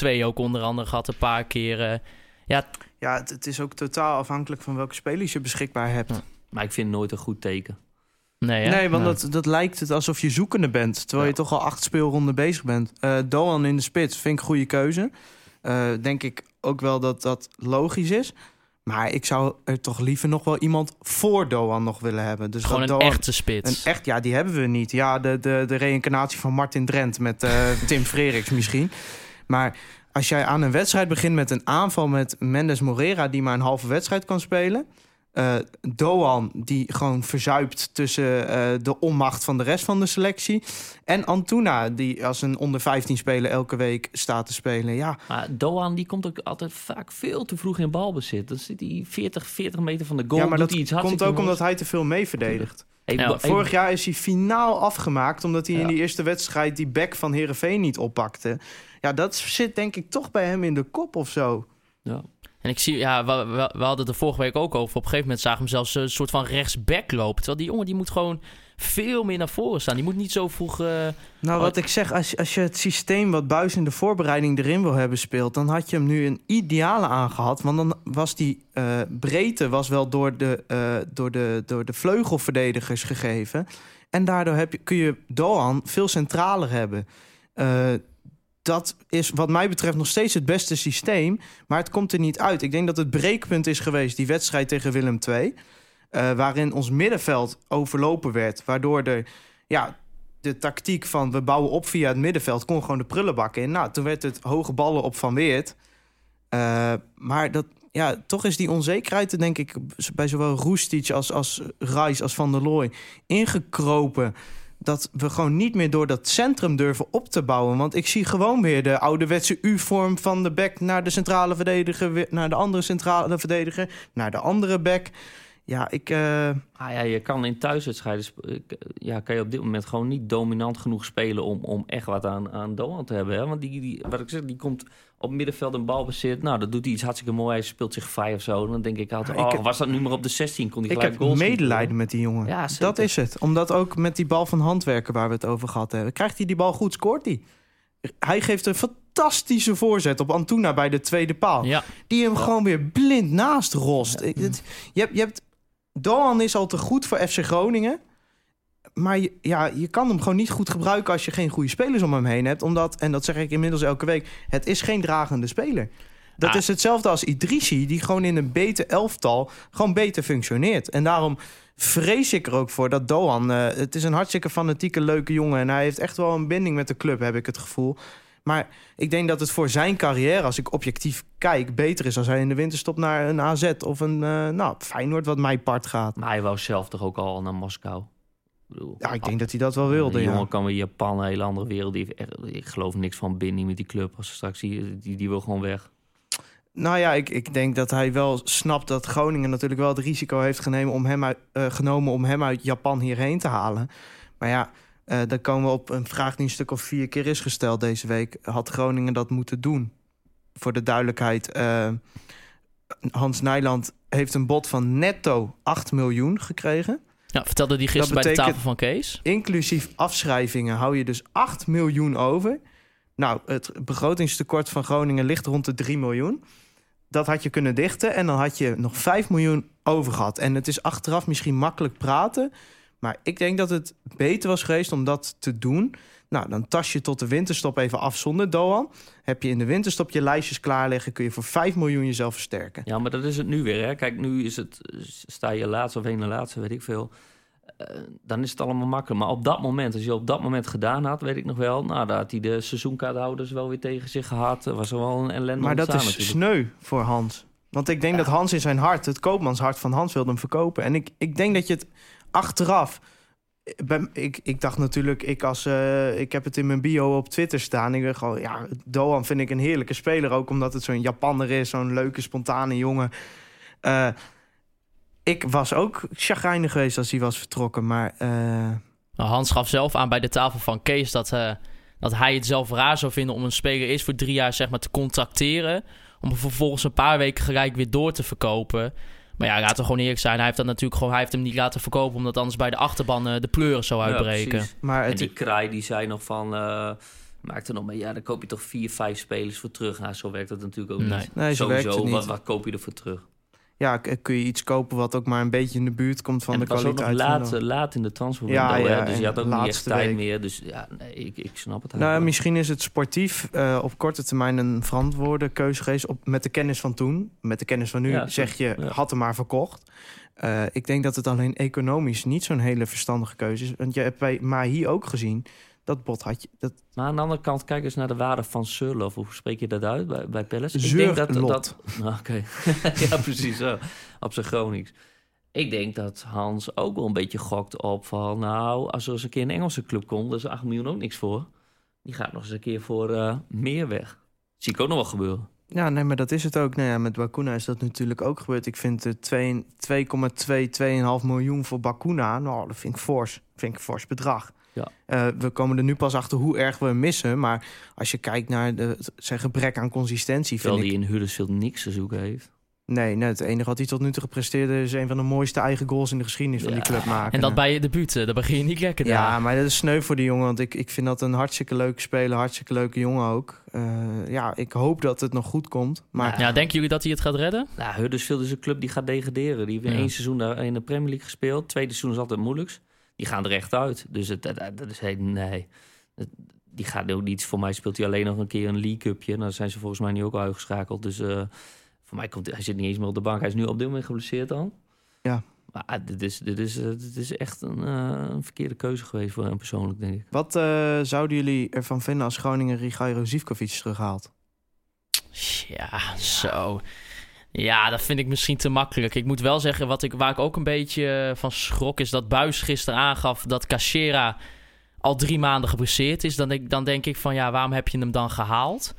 de 5-3-2 ook onder andere gehad een paar keer. eh. ja, Ja, het, het is ook totaal afhankelijk van welke spelers je beschikbaar hebt. Maar ik vind het nooit een goed teken. nee, hè? Nee, want Dat, dat lijkt het alsof je zoekende bent. Terwijl je toch al acht speelronden bezig bent. Eh Doan in de spits vind ik een goede keuze. Eh, denk ik ook wel dat dat logisch is. Maar ik zou er toch liever nog wel iemand voor Doan nog willen hebben. Dus Gewoon een Doan- echte spits. Een echt, ja, die hebben we niet. Ja, de, de, de reïncarnatie van Martin Drent met eh, <laughs> Tim Freriks misschien. Maar als jij aan een wedstrijd begint met een aanval met Mendes Morera... die maar een halve wedstrijd kan spelen... eh, Doan, die gewoon verzuipt tussen eh, de onmacht van de rest van de selectie... en Antuna, die als een onder 15 speler elke week staat te spelen. Ja, Maar Doan die komt ook altijd vaak veel te vroeg in balbezit. Dan zit hij 40, 40 meter van de goal. ja maar dat iets komt ook omdat hij te veel mee verdedigt. Ja, Vorig jaar is hij finaal afgemaakt omdat hij in die eerste wedstrijd die back van Herenveen niet oppakte. Ja, dat zit denk ik toch bij hem in de kop of zo. ja. En ik zie, ja, we, we, we hadden het er vorige week ook over. Op een gegeven moment zagen we hem zelfs een soort van rechtsback lopen. Terwijl die jongen die moet gewoon veel meer naar voren staan. Die moet niet zo vroeg. eh, Nou, wat ik zeg, als, als je het systeem wat Buis in de voorbereiding erin wil hebben speelt, dan had je hem nu een ideale aangehad. Want dan was die eh, breedte was wel door de, eh, door, de, door de vleugelverdedigers gegeven. En daardoor heb je, kun je Doan veel centraler hebben. Dat is wat mij betreft nog steeds het beste systeem. Maar het komt er niet uit. Ik denk dat het breekpunt is geweest, die wedstrijd tegen Willem II. eh, waarin ons middenveld overlopen werd. Waardoor er ja, de tactiek van we bouwen op via het middenveld... kon gewoon de prullenbak in. Nou, toen werd het hoge ballen op Van Weert. Eh, maar dat, ja, toch is die onzekerheid, er, denk ik... bij zowel Roestic als, als Reis als Van der Looy ingekropen... dat we gewoon niet meer door dat centrum durven op te bouwen. Want ik zie gewoon weer de ouderwetse U-vorm van de back... naar de centrale verdediger, naar de andere centrale verdediger... naar de andere back... Ja, ik... eh, Ah ja, je kan in thuiswedstrijden eh, ja, kan je op dit moment gewoon niet dominant genoeg spelen om, om echt wat aan, aan Doan te hebben. Hè? Want die, die, wat ik zeg, die komt op middenveld een bal bezit. Nou, dat doet hij iets hartstikke mooi. Hij speelt zich vrij of zo. Dan denk ik altijd, ik oh, heb- was dat nu maar op de 16? Kon hij Ik heb goals medelijden met die jongen. Ja, dat is het. Omdat ook met die bal van handwerken waar we het over gehad hebben... krijgt hij die bal goed, scoort hij. Hij geeft een fantastische voorzet op Antuna bij de tweede paal. ja, Die hem gewoon weer blind naast rost. Het- je, hebt, je hebt... Doan is al te goed voor FC Groningen. Maar je, ja, je kan hem gewoon niet goed gebruiken... als je geen goede spelers om hem heen hebt. Omdat, en dat zeg ik inmiddels elke week... het is geen dragende speler. Dat Ah. is hetzelfde als Idrissi... die gewoon in een beter elftal gewoon beter functioneert. En daarom vrees ik er ook voor dat Doan... eh, het is een hartstikke fanatieke, leuke jongen... en hij heeft echt wel een binding met de club, heb ik het gevoel... Maar ik denk dat het voor zijn carrière, als ik objectief kijk, beter is als hij in de winterstop naar een AZ of een uh, nou, Feyenoord wat mij part gaat. Maar hij wou zelf toch ook al naar Moskou? Ik bedoel, Ja, ik denk dat hij dat wel wilde. Die Ja. jongen kan weer Japan, een hele andere wereld. Die heeft echt, ik geloof niks van binding met die club. Als straks die, die, die wil gewoon weg. Nou ja, ik, ik denk dat hij wel snapt dat Groningen natuurlijk wel het risico heeft genomen om hem uit, eh, genomen om hem uit Japan hierheen te halen. Maar ja, uh, dan komen we op een vraag die een stuk of vier keer is gesteld deze week. Had Groningen dat moeten doen? Voor de duidelijkheid, uh, Hans Nijland heeft een bod van netto 8 miljoen gekregen. Ja, vertelde die gisteren bij de tafel van Kees. Inclusief afschrijvingen hou je dus 8 miljoen over. Nou, het begrotingstekort van Groningen ligt rond de 3 miljoen. Dat had je kunnen dichten en dan had je nog 5 miljoen over gehad. En het is achteraf misschien makkelijk praten... Maar ik denk dat het beter was geweest om dat te doen. Nou, dan tas je tot de winterstop even af zonder Doan. Heb je in de winterstop je lijstjes klaarleggen... kun je voor 5 miljoen jezelf versterken. Ja, maar dat is het nu weer. Hè? Kijk, nu is het, sta je laatste of ene laatste, weet ik veel. Uh, dan is het allemaal makkelijk. Maar op dat moment, als je op dat moment gedaan had, weet ik nog wel... Nou, daar had hij de seizoenkaarthouders wel weer tegen zich gehad. Er was er wel een ellende Maar dat is natuurlijk. sneu voor Hans. Want ik denk ja. dat Hans in zijn hart, het koopmanshart van Hans, wilde hem verkopen. En ik, ik denk dat je het achteraf. Ik, ik dacht natuurlijk, ik, als, uh, ik heb het in mijn bio op Twitter staan. Ik gewoon, ja, Doan vind ik een heerlijke speler. Ook omdat het zo'n Japanner is, zo'n leuke, spontane jongen. Uh, ik was ook chagrijnig geweest als hij was vertrokken. Maar. Nou, Hans gaf zelf aan bij de tafel van Kees dat, dat hij het zelf raar zou vinden om een speler is voor drie jaar zeg maar, te contracteren. Om vervolgens een paar weken gelijk weer door te verkopen. Maar ja, laten we gewoon eerlijk zijn. Hij heeft, dat natuurlijk gewoon, hij heeft hem niet laten verkopen... omdat anders bij de achterban uh, de pleuren zou uitbreken. Ja, maar het... En die kraai die zei nog van... Uh, maak er nog mee, ja, dan koop je toch vier, vijf spelers voor terug. Nou, zo werkt dat natuurlijk ook nee. niet. Nee, zo Sowieso, werkt het niet. Wat, wat koop je ervoor terug? Ja, kun je iets kopen wat ook maar een beetje in de buurt komt van en de kwaliteit. Het was ook nog laat, laat in de transfer ja, ja, dus je had ook niet echt tijd week. meer. Dus ja, nee, ik, ik snap het Nou, misschien is het sportief uh, op korte termijn een verantwoorde keuze geweest... Op, met de kennis van toen. Met de kennis van nu ja, zeg je, had hem maar verkocht. Uh, ik denk dat het alleen economisch niet zo'n hele verstandige keuze is. Want je hebt bij Mahi ook gezien... Dat bot had je. Dat... Maar aan de andere kant, kijk eens naar de waarde van Surlof. Hoe spreek je dat uit bij, bij Palace? Ik denk dat dat. Nou, <laughs> Oké. Okay. <laughs> ja, precies zo. Op zijn Gronings. Ik denk dat Hans ook wel een beetje gokt op van... nou, als er eens een keer een Engelse club komt... dan is 8 miljoen ook niks voor. Die gaat nog eens een keer voor uh, meer weg. Zie ik ook nog wel gebeuren. Ja, nee, maar dat is het ook. Nou ja, met Bakuna is dat natuurlijk ook gebeurd. Ik vind 2,2, 2,5 miljoen voor Bakuna... nou, dat vind ik fors. vind ik fors bedrag. Ja. Eh, we komen er nu pas achter hoe erg we hem missen. Maar als je kijkt naar de, zijn gebrek aan consistentie, vind Terwijl ik... hij in Huddersfield niks te zoeken heeft. Nee, nee, het enige wat hij tot nu toe gepresteerd is... een van de mooiste eigen goals in de geschiedenis van die Ja. club maken. En dat bij je debuut, eh, daar begin je niet lekker Ja, daar. maar dat is sneu voor die jongen. Want ik, ik vind dat een hartstikke leuke speler. Hartstikke leuke jongen ook. Eh, ja, ik hoop dat het nog goed komt. Maar Ja, denken jullie dat hij het gaat redden? Nou, Huddersfield is een club die gaat degraderen. Die heeft in Ja. één seizoen daar in de Premier League gespeeld. Tweede seizoen is altijd het moeilijkst. Die gaan er echt uit. Dus het, dat, dat is heel, nee. Het- die gaat ook niet. Voor mij speelt hij alleen nog een keer een League Cupje. Nou, dan zijn ze volgens mij nu ook al uitgeschakeld. Dus eh, voor mij komt hij zit niet eens meer op de bank. Hij is nu op dit moment geblesseerd dan. Ja. Maar ah, dit is, dit is, eh, dit is echt een, eh, een verkeerde keuze geweest voor hem persoonlijk, denk ik. wat eh, zouden jullie ervan vinden als Groningen Rigairo Zivkovic terughaalt? Ja, zo. Ja, dat vind ik misschien te makkelijk. Ik moet wel zeggen, wat ik, waar ik ook een beetje eh, van schrok... is dat Buis gisteren aangaf dat Cachera al drie maanden geblesseerd is. Dan denk, dan denk ik van, ja, waarom heb je hem dan gehaald?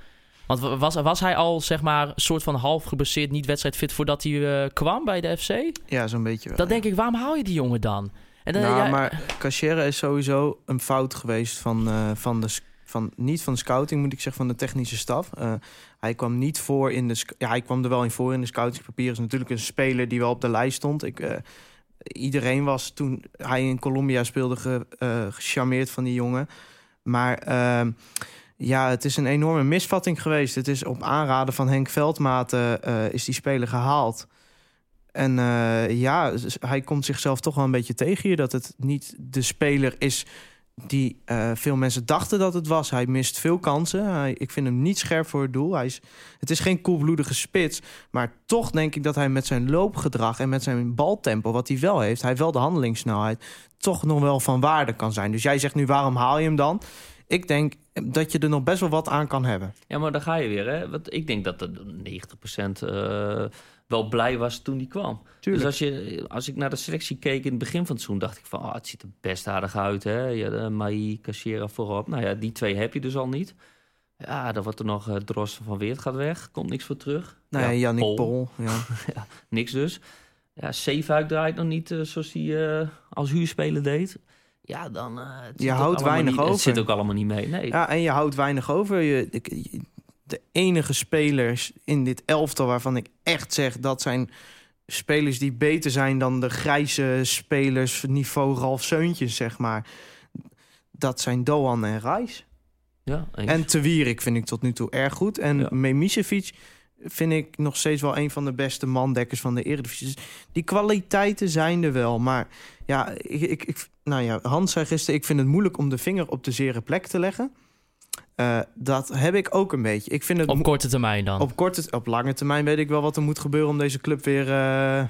Want wa- was, was hij al, zeg maar, soort van half geblesseerd... niet wedstrijdfit voordat hij eh, kwam bij de FC? Ja, zo'n beetje wel. Dan denk ik, waarom haal je die jongen dan? En dan nou, ja, maar Cachera is sowieso een fout geweest van, eh, van de... Van, niet van de scouting, moet ik zeggen, van de technische staf. Eh, hij kwam niet voor in de... Ja, hij kwam er wel in voor in de scoutingspapieren. is natuurlijk een speler die wel op de lijst stond. Ik, eh, iedereen was toen hij in Colombia speelde ge, eh, gecharmeerd van die jongen. Maar ehm, ja, het is een enorme misvatting geweest. Het is op aanraden van Henk Veldmaten eh, is die speler gehaald. En ja, hij komt zichzelf toch wel een beetje tegen hier... dat het niet de speler is die eh, veel mensen dachten dat het was. Hij mist veel kansen. Hij, ik vind hem niet scherp voor het doel. Hij is, het is geen koelbloedige spits. Maar toch denk ik dat hij met zijn loopgedrag... en met zijn baltempo, wat hij wel heeft... hij wel de handelingssnelheid... toch nog wel van waarde kan zijn. Dus jij zegt nu, waarom haal je hem dan? Ik denk dat je er nog best wel wat aan kan hebben. Ja, maar daar ga je weer. Hè? Want ik denk dat er 90% eh wel blij was toen die kwam. Tuurlijk. Dus als, je, als ik naar de selectie keek in het begin van het seizoen... dacht ik van, ah, het ziet er best aardig uit. Hè? Ja, de Mai, Cachera voorop. Nou ja, die twee heb je dus al niet. Ja, dan wordt er nog uh, Drosten van Weert gaat weg. Komt niks voor terug. Nou ja, Ja, Yannick Pol. Pol. <laughs> Ja. Niks dus. Ja, Zeefuik draait nog niet eh, zoals hij eh, als huurspeler deed. Ja, dan... het Je houdt weinig niet, over. Het zit ook allemaal niet mee. Nee, Ja, en je houdt weinig over. Je, de enige spelers in dit elftal waarvan ik echt zeg... dat zijn spelers die beter zijn dan de grijze spelers... niveau Ralf Seuntjes, zeg maar. Dat zijn Doan en Reis. ja, eens. En Te Wierik vind ik tot nu toe erg goed. En Ja. Memisevic vind ik nog steeds wel een van de beste mandekkers van de Eredivisie. Dus die kwaliteiten zijn er wel. Maar ja, ik, ik, ik- nou ja, Hans zei gisteren... ik vind het moeilijk om de vinger op de zere plek te leggen. Eh, dat heb ik ook een beetje. Ik vind het op korte termijn dan. op korte, op lange termijn weet ik wel wat er moet gebeuren om deze club weer. eh,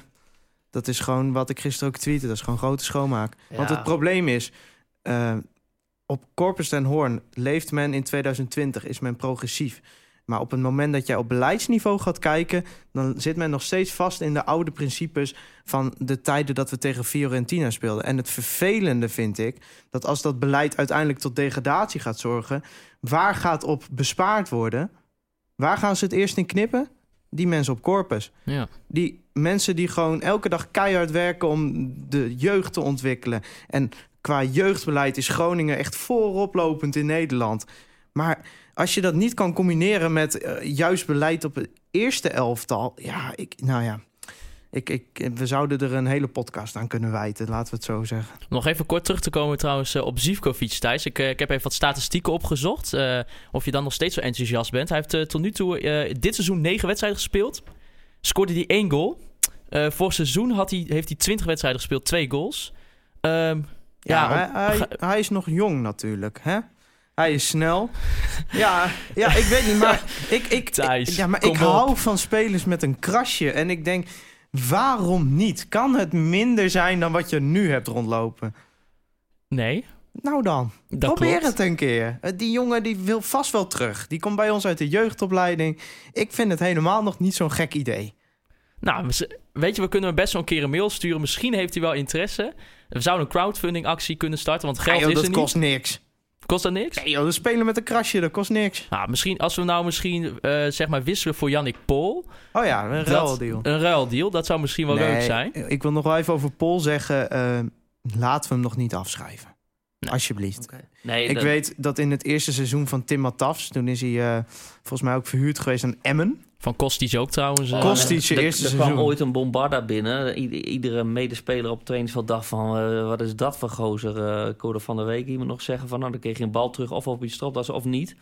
dat is gewoon wat ik gisteren ook tweette. Dat is gewoon grote schoonmaak. Want het probleem is. eh, op Corpus den Hoorn leeft men in 2020, is men progressief. Maar op het moment dat jij op beleidsniveau gaat kijken, dan zit men nog steeds vast in de oude principes van de tijden dat we tegen Fiorentina speelden. En het vervelende vind ik dat als dat beleid uiteindelijk tot degradatie gaat zorgen, waar gaat op bespaard worden? Waar gaan ze het eerst in knippen? Die mensen op Corpus. Ja. Die mensen die gewoon elke dag keihard werken om de jeugd te ontwikkelen. En qua jeugdbeleid is Groningen echt vooroplopend in Nederland. Maar als je dat niet kan combineren met eh, juist beleid op het eerste elftal... Ja, ik, nou ja, ik, ik, we zouden er een hele podcast aan kunnen wijten, laten we het zo zeggen. Nog even kort terug te komen trouwens eh, op Zivkovic, Thijs. Ik, eh, ik heb even wat statistieken opgezocht. of je dan nog steeds zo enthousiast bent. Hij heeft tot nu toe dit seizoen negen wedstrijden gespeeld. Scoorde hij één goal. Vorig seizoen had hij, heeft hij 20 wedstrijden gespeeld, twee goals. Ehm, Ja, ja, hij, hij, ga- hij is nog jong natuurlijk, hè? Hij is snel. ja, ja, ik weet niet, maar <laughs> ik, ik, Thijs, ja, maar ik op. hou van spelers met een krasje. En ik denk, waarom niet? Kan het minder zijn dan wat je nu hebt rondlopen? nee, Nou dan, dat probeer klopt. het een keer. Eh, Die jongen die wil vast wel terug. Die komt bij ons uit de jeugdopleiding. Ik vind het helemaal nog niet zo'n gek idee. Nou, we- weet je, we kunnen hem best wel een keer een mail sturen. Misschien heeft hij wel interesse. We zouden een crowdfunding actie kunnen starten, want geld Ah, joh, is dat er niet. kost niks. Kost dat niks? Nee joh, dat spelen met een krasje, dat kost niks. Nou, misschien, als we nou misschien eh, zeg maar wisselen voor Yannick Pol. Oh ja, een ruildeal. Een ruildeal, dat zou misschien wel leuk zijn. Ik wil nog wel even over Pol zeggen. eh, laten we hem nog niet afschrijven. Alsjeblieft. Nee, Ik dat- weet dat in het eerste seizoen van Tim Matafs... toen is hij eh, volgens mij ook verhuurd geweest aan Emmen. Van Kostic ook trouwens. eh. Kostic er- eerste er kwam ooit een bombarda binnen. Ieder- iedere medespeler op het trainingsveld dacht van... eh, wat is dat voor gozer? Eh, ik hoorde van de week iemand nog zeggen van... nou, dan kreeg je een bal terug of op je stropdas of niet.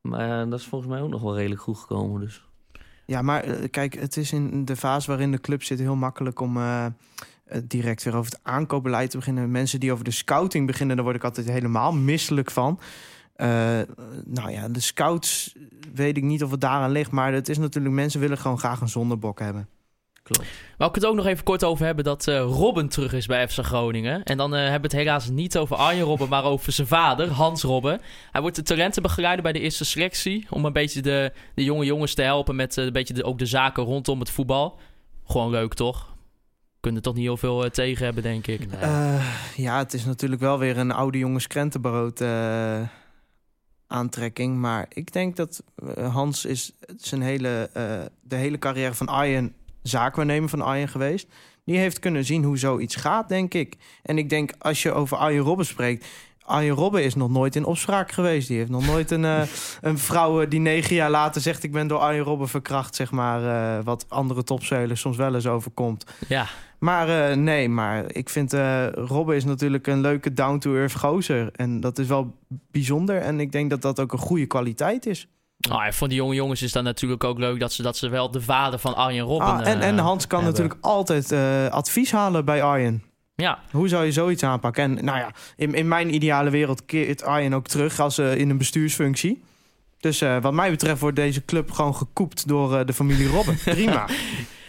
Maar eh, dat is volgens mij ook nog wel redelijk goed gekomen. Dus. Ja, maar eh, kijk, het is in de fase waarin de club zit heel makkelijk om eh, eh, direct weer over het aankoopbeleid te beginnen. Mensen die over de scouting beginnen, daar word ik altijd helemaal misselijk van. Eh, nou ja, de scouts weet ik niet of het daaraan ligt, maar het is natuurlijk mensen willen gewoon graag een zondebok hebben. Klopt. Wou ik het ook nog even kort over hebben dat eh, Robben terug is bij FC Groningen. En dan eh, hebben we het helaas niet over Arjen Robben, maar over zijn vader, Hans Robben. Hij wordt de talentenbegeleider bij de eerste selectie. Om een beetje de, de jonge jongens te helpen met een beetje de, ook de zaken rondom het voetbal. Gewoon leuk, toch? Kunnen toch niet heel veel tegen hebben, denk ik. Nee. Ja, het is natuurlijk wel weer een oude jongens krentenbrood aantrekking. Maar ik denk dat eh, Hans is zijn hele, eh, de hele carrière van Arjen zaakwaarnemer van Arjen geweest. Die heeft kunnen zien hoe zoiets gaat, denk ik. En ik denk, als je over Arjen Robben spreekt... Arjen Robben is nog nooit in opspraak geweest. Die heeft nog nooit een, eh, <laughs> een vrouw eh, die negen jaar later zegt... ik ben door Arjen Robben verkracht, zeg maar... eh, wat andere topspelers soms wel eens overkomt. Ja, Maar nee, maar ik vind Robben is natuurlijk een leuke down-to-earth gozer. En dat is wel bijzonder. En ik denk dat dat ook een goede kwaliteit is. Nou, en voor die jonge jongens is dat natuurlijk ook leuk dat ze, dat ze wel de vader van Arjen Robben Ah, en, en Hans kan hebben. natuurlijk altijd advies halen bij Arjen. Ja, Hoe zou je zoiets aanpakken? En nou ja, in, in mijn ideale wereld keert Arjen ook terug als eh, in een bestuursfunctie. Dus eh, wat mij betreft wordt deze club gewoon gekoept door eh, de familie Robben. <laughs> Prima.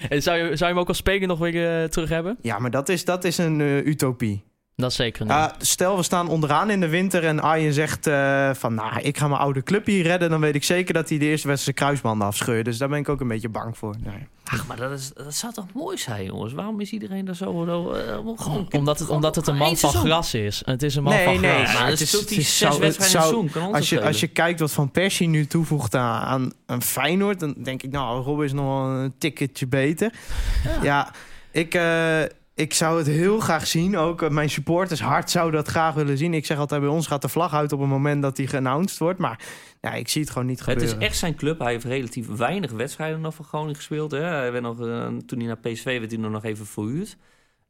en zou je, zou je hem ook als speler nog weer terug hebben? Ja, maar dat is, dat is een utopie. Dat is zeker niet. Ja, stel, we staan onderaan in de winter en Arjen zegt eh, van... nou, ik ga mijn oude club hier redden. Dan weet ik zeker dat hij de eerste wedstrijd zijn kruisbanden afscheurt. Dus daar ben ik ook een beetje bang voor. Ja. Ach, maar dat, is, dat zou toch mooi zijn, jongens? Waarom is iedereen daar zo... zo eh, gewoon- omdat, het, omdat het een man van gras is. Het is een man Nee, van nee, gras. Maar het is- het die is- zes wedstrijden zou- Als, je, als je kijkt wat Van Persie nu toevoegt aan, aan een Feyenoord... dan denk ik, nou, Rob is nog wel een ticketje beter. Ja, ik, eh, ik zou het heel graag zien. Ook eh, mijn supporters hart zouden dat graag willen zien. Ik zeg altijd, bij ons gaat de vlag uit op het moment dat hij geannounced wordt. Maar ja, ik zie het gewoon niet Het gebeuren. is echt zijn club. Hij heeft relatief weinig wedstrijden nog voor Groningen gespeeld. Hè. Hij werd nog, eh, toen hij naar PSV werd, hij nog even verhuurd.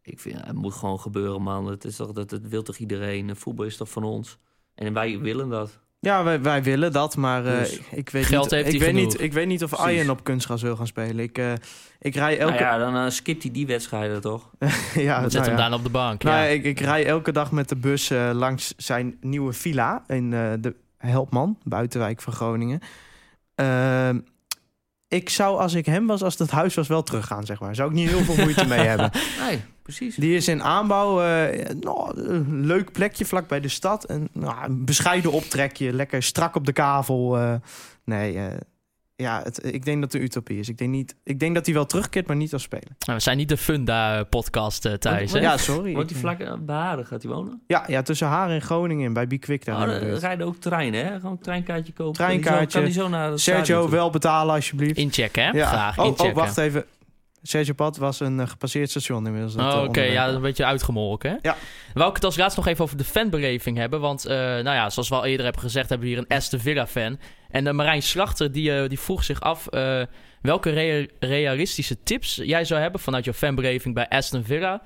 Ik vind, ja, het moet gewoon gebeuren, man. Het, is toch, dat, dat wil toch iedereen? Voetbal is toch van ons? En wij willen dat. Ja, wij, wij willen dat, maar eh, Dus ik, weet geld niet, heeft ik, hij weet genoeg. niet, ik weet niet of Precies. Arjen op kunstgras wil gaan spelen. Ik, eh, ik rij elke... Nou ja, dan eh, skipt hij die wedstrijden toch? <laughs> ja, Zet nou hem ja. daar op de bank. Nou, ja. ik, ik rij elke dag met de bus langs zijn nieuwe villa in eh, de Helpman, buitenwijk van Groningen. Ik zou, als ik hem was, als het huis was, wel teruggaan, zeg maar. Zou ik niet heel veel moeite mee hebben. <laughs> Nee, precies. Die is in aanbouw. eh, nou, een leuk plekje vlak bij de stad. En, nou, een bescheiden optrekje. Lekker strak op de kavel. eh. nee, eh, ja, het, ik denk dat het een utopie is. Ik denk, niet, ik denk dat hij wel terugkeert, maar niet als speler. Nou, we zijn niet de Funda-podcast, eh Thijs. hè? Wat- Ja, sorry. Woont hij Ik- vlak eh, bij Haren, gaat hij wonen? ja, ja, tussen haar en Groningen in, bij Bikwik daar. Oh, de dan rijden ook treinen, hè? Gewoon een treinkaartje kopen. Treinkaartje. Kan die zo, kan die zo naar het Sergio, wel betalen alsjeblieft. Inchecken, hè? Ja. Graag, oh, inchecken. oh, wacht even. Sergio Pad was een eh, gepasseerd station inmiddels. dat, Oh, eh, Oké, ja, dat is een beetje uitgemolken. Hè? Ja. Wou ik het als laatst nog even over de fanbeleving hebben. Want, eh, nou ja, zoals we al eerder hebben gezegd, hebben we hier een Aston Villa-fan. En de Marijn Slachter, die, die vroeg zich af welke rea- realistische tips jij zou hebben vanuit jouw fanbeleving bij Aston Villa.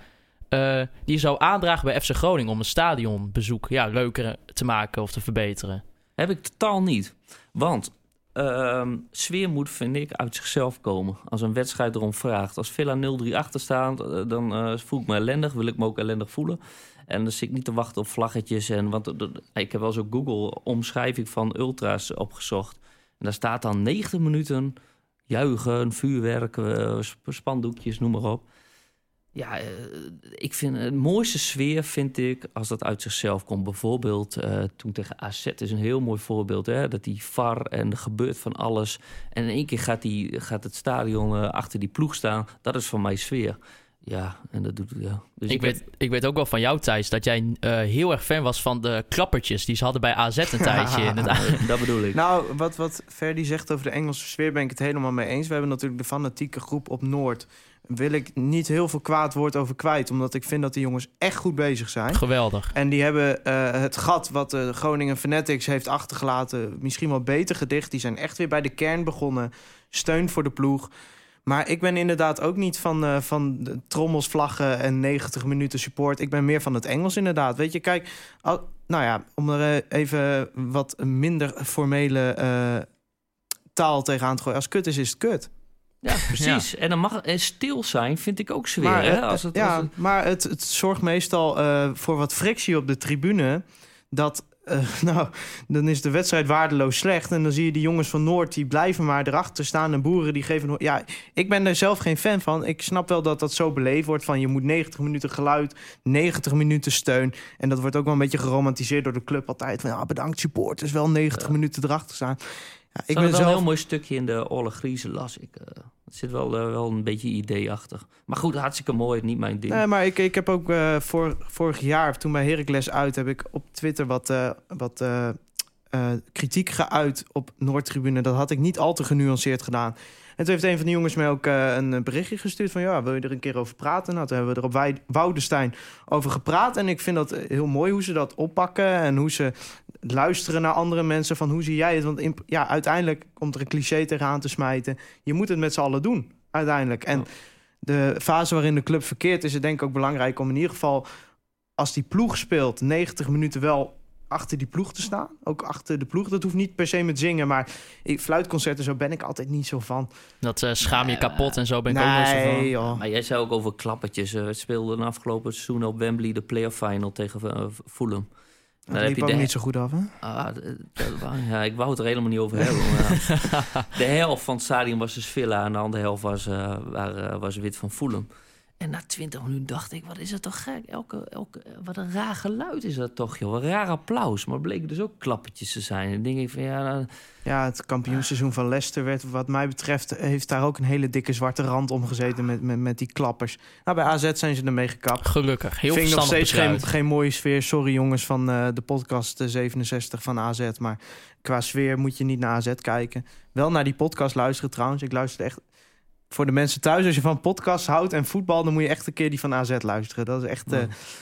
eh, die je zou aandragen bij FC Groningen om een stadionbezoek ja, leuker te maken of te verbeteren. Heb ik totaal niet. Want ehm, sfeer moet, vind ik, uit zichzelf komen. Als een wedstrijd erom vraagt. Als Villa 0-3 achter staat, eh, dan eh, voel ik me ellendig. Wil ik me ook ellendig voelen. En dan zit ik niet te wachten op vlaggetjes. En, want ik heb wel op Google omschrijving van ultra's opgezocht. En daar staat dan 90 minuten juichen, vuurwerk, eh, sp- spandoekjes, noem maar op. Ja, eh, ik vind het mooiste sfeer vind ik als dat uit zichzelf komt. Bijvoorbeeld eh, toen tegen AZ is een heel mooi voorbeeld. Hè? Dat die VAR en er gebeurt van alles. En in één keer gaat, die, gaat het stadion eh, achter die ploeg staan. Dat is voor mij sfeer. Ja, en dat doet ja. Dus Ik weet, ik weet ook wel van jou, Thijs, dat jij eh, heel erg fan was van de klappertjes. Die ze hadden bij AZ een <laughs> tijdje. <laughs> <laughs> dat bedoel ik. Nou, wat, wat Ferdi zegt over de Engelse sfeer ben ik het helemaal mee eens. We hebben natuurlijk de fanatieke groep op Noord. Wil ik niet heel veel kwaad woord over kwijt. Omdat ik vind dat die jongens echt goed bezig zijn. Geweldig. En die hebben eh, het gat wat de Groningen Fanatics heeft achtergelaten... misschien wel beter gedicht. Die zijn echt weer bij de kern begonnen. Steun voor de ploeg. Maar ik ben inderdaad ook niet van, eh, van de trommels, vlaggen en 90 minuten support. Ik ben meer van het Engels inderdaad. Weet je, kijk, al- nou ja, om er eh, even wat minder formele eh, taal tegenaan te gooien. Als kut is, is het kut. Ja, precies. En dan mag het stil zijn, vind ik ook zwaar. Maar, hè? Als het, ja, als het- maar het, het zorgt meestal eh, voor wat frictie op de tribune. Dat, eh, <laughs> nou, dan is de wedstrijd waardeloos slecht. En dan zie je die jongens van Noord, die blijven maar erachter staan. En boeren die geven... Ja, ik ben er zelf geen fan van. Ik snap wel dat dat zo beleefd wordt. Van je moet 90 minuten geluid, 90 minuten steun. En dat wordt ook wel een beetje geromantiseerd door de club altijd. Van ja, bedankt supporters, wel 90 minuten erachter staan. Ja, ik ben wel een zelf... heel mooi stukje in de Olle Griezen las ik. eh. Het zit wel, eh, wel een beetje ideeachtig. Maar goed, hartstikke mooi, niet mijn ding. Nee, maar ik, ik heb ook eh, vorig jaar, toen bij Heracles uit... heb ik op Twitter wat, eh, wat kritiek geuit op Noordtribune. Dat had ik niet al te genuanceerd gedaan. En toen heeft een van de jongens mij ook eh, een berichtje gestuurd van... ja, wil je er een keer over praten? Nou, toen hebben we er op Wij- Woudenstein over gepraat. En ik vind dat heel mooi hoe ze dat oppakken... en hoe ze luisteren naar andere mensen van hoe zie jij het? Want in- ja, uiteindelijk komt er een cliché tegenaan te smijten. Je moet het met z'n allen doen, uiteindelijk. En de fase waarin de club verkeert... is het denk ik ook belangrijk om in ieder geval... als die ploeg speelt, 90 minuten wel achter die ploeg te staan. Ook achter de ploeg. Dat hoeft niet per se met zingen, maar ik, fluitconcerten zo ben ik altijd niet zo van. Dat eh, schaam je kapot en zo ben ik ook nooit zo van. joh. Maar jij zei ook over klappertjes. Eh, We speelden afgelopen seizoen op Wembley de playoff final tegen eh, Fulham. Dat Dan heb liep ook de- niet zo goed af, hè? Ah, ja, ik wou het er helemaal niet over hebben. maar <laughs> de helft van het stadion was dus Villa en de andere helft was, eh, waar, eh, was wit van Fulham. En na twintig minuten dacht ik, wat is dat toch gek? Elke, elke, wat een raar geluid is dat toch, joh. Een raar applaus. Maar het bleken dus ook klappertjes te zijn. En denk ik van, ja, nou, Ja, het kampioenseizoen van Leicester werd, wat mij betreft, heeft daar ook een hele dikke zwarte rand om gezeten met, met, met die klappers. Nou, bij AZ zijn ze ermee gekapt. Gelukkig. Heel Vind ik nog steeds geen, geen mooie sfeer. Sorry jongens van eh, de podcast eh, 67 van AZ. Maar qua sfeer moet je niet naar AZ kijken. Wel naar die podcast luisteren trouwens. Ik luister echt... Voor de mensen thuis, als je van podcasts houdt en voetbal... dan moet je echt een keer die van AZ luisteren. Dat is echt... eh,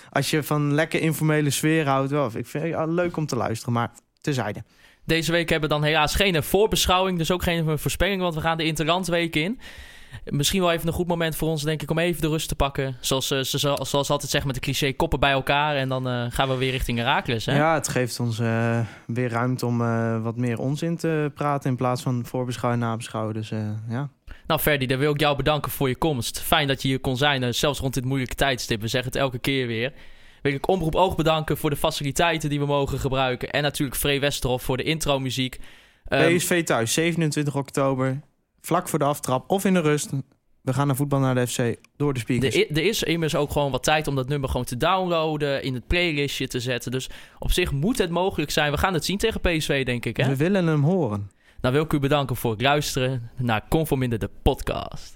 als je van lekker informele sfeer houdt... Wel, ik vind het leuk om te luisteren, maar terzijde. Deze week hebben we dan helaas geen voorbeschouwing, dus ook geen voorspelling, want we gaan de Interlandweek in. Misschien wel even een goed moment voor ons, denk ik, om even de rust te pakken. Zoals eh, ze zo- zoals altijd zeggen met de cliché koppen bij elkaar. En dan eh, gaan we weer richting Herakles. Hè? Ja, het geeft ons eh, weer ruimte om wat meer onzin te praten... in plaats van voorbeschouwen en nabeschouwen. Dus ja. Nou, Ferdi, dan wil ik jou bedanken voor je komst. Fijn dat je hier kon zijn, zelfs rond dit moeilijke tijdstip. We zeggen het elke keer weer. Wil ik Omroep Oog bedanken voor de faciliteiten die we mogen gebruiken. En natuurlijk Free Westerhof voor de intromuziek. Ehm, PSV thuis, 27 oktober. Vlak voor de aftrap of in de rust. We gaan naar voetbal naar de FC door de speakers. Er, er is immers ook gewoon wat tijd om dat nummer gewoon te downloaden, in het playlistje te zetten. Dus op zich moet het mogelijk zijn. We gaan het zien tegen PSV, denk ik. Hè? We willen hem horen. Nou wil ik u bedanken voor het luisteren naar Conforminder de podcast.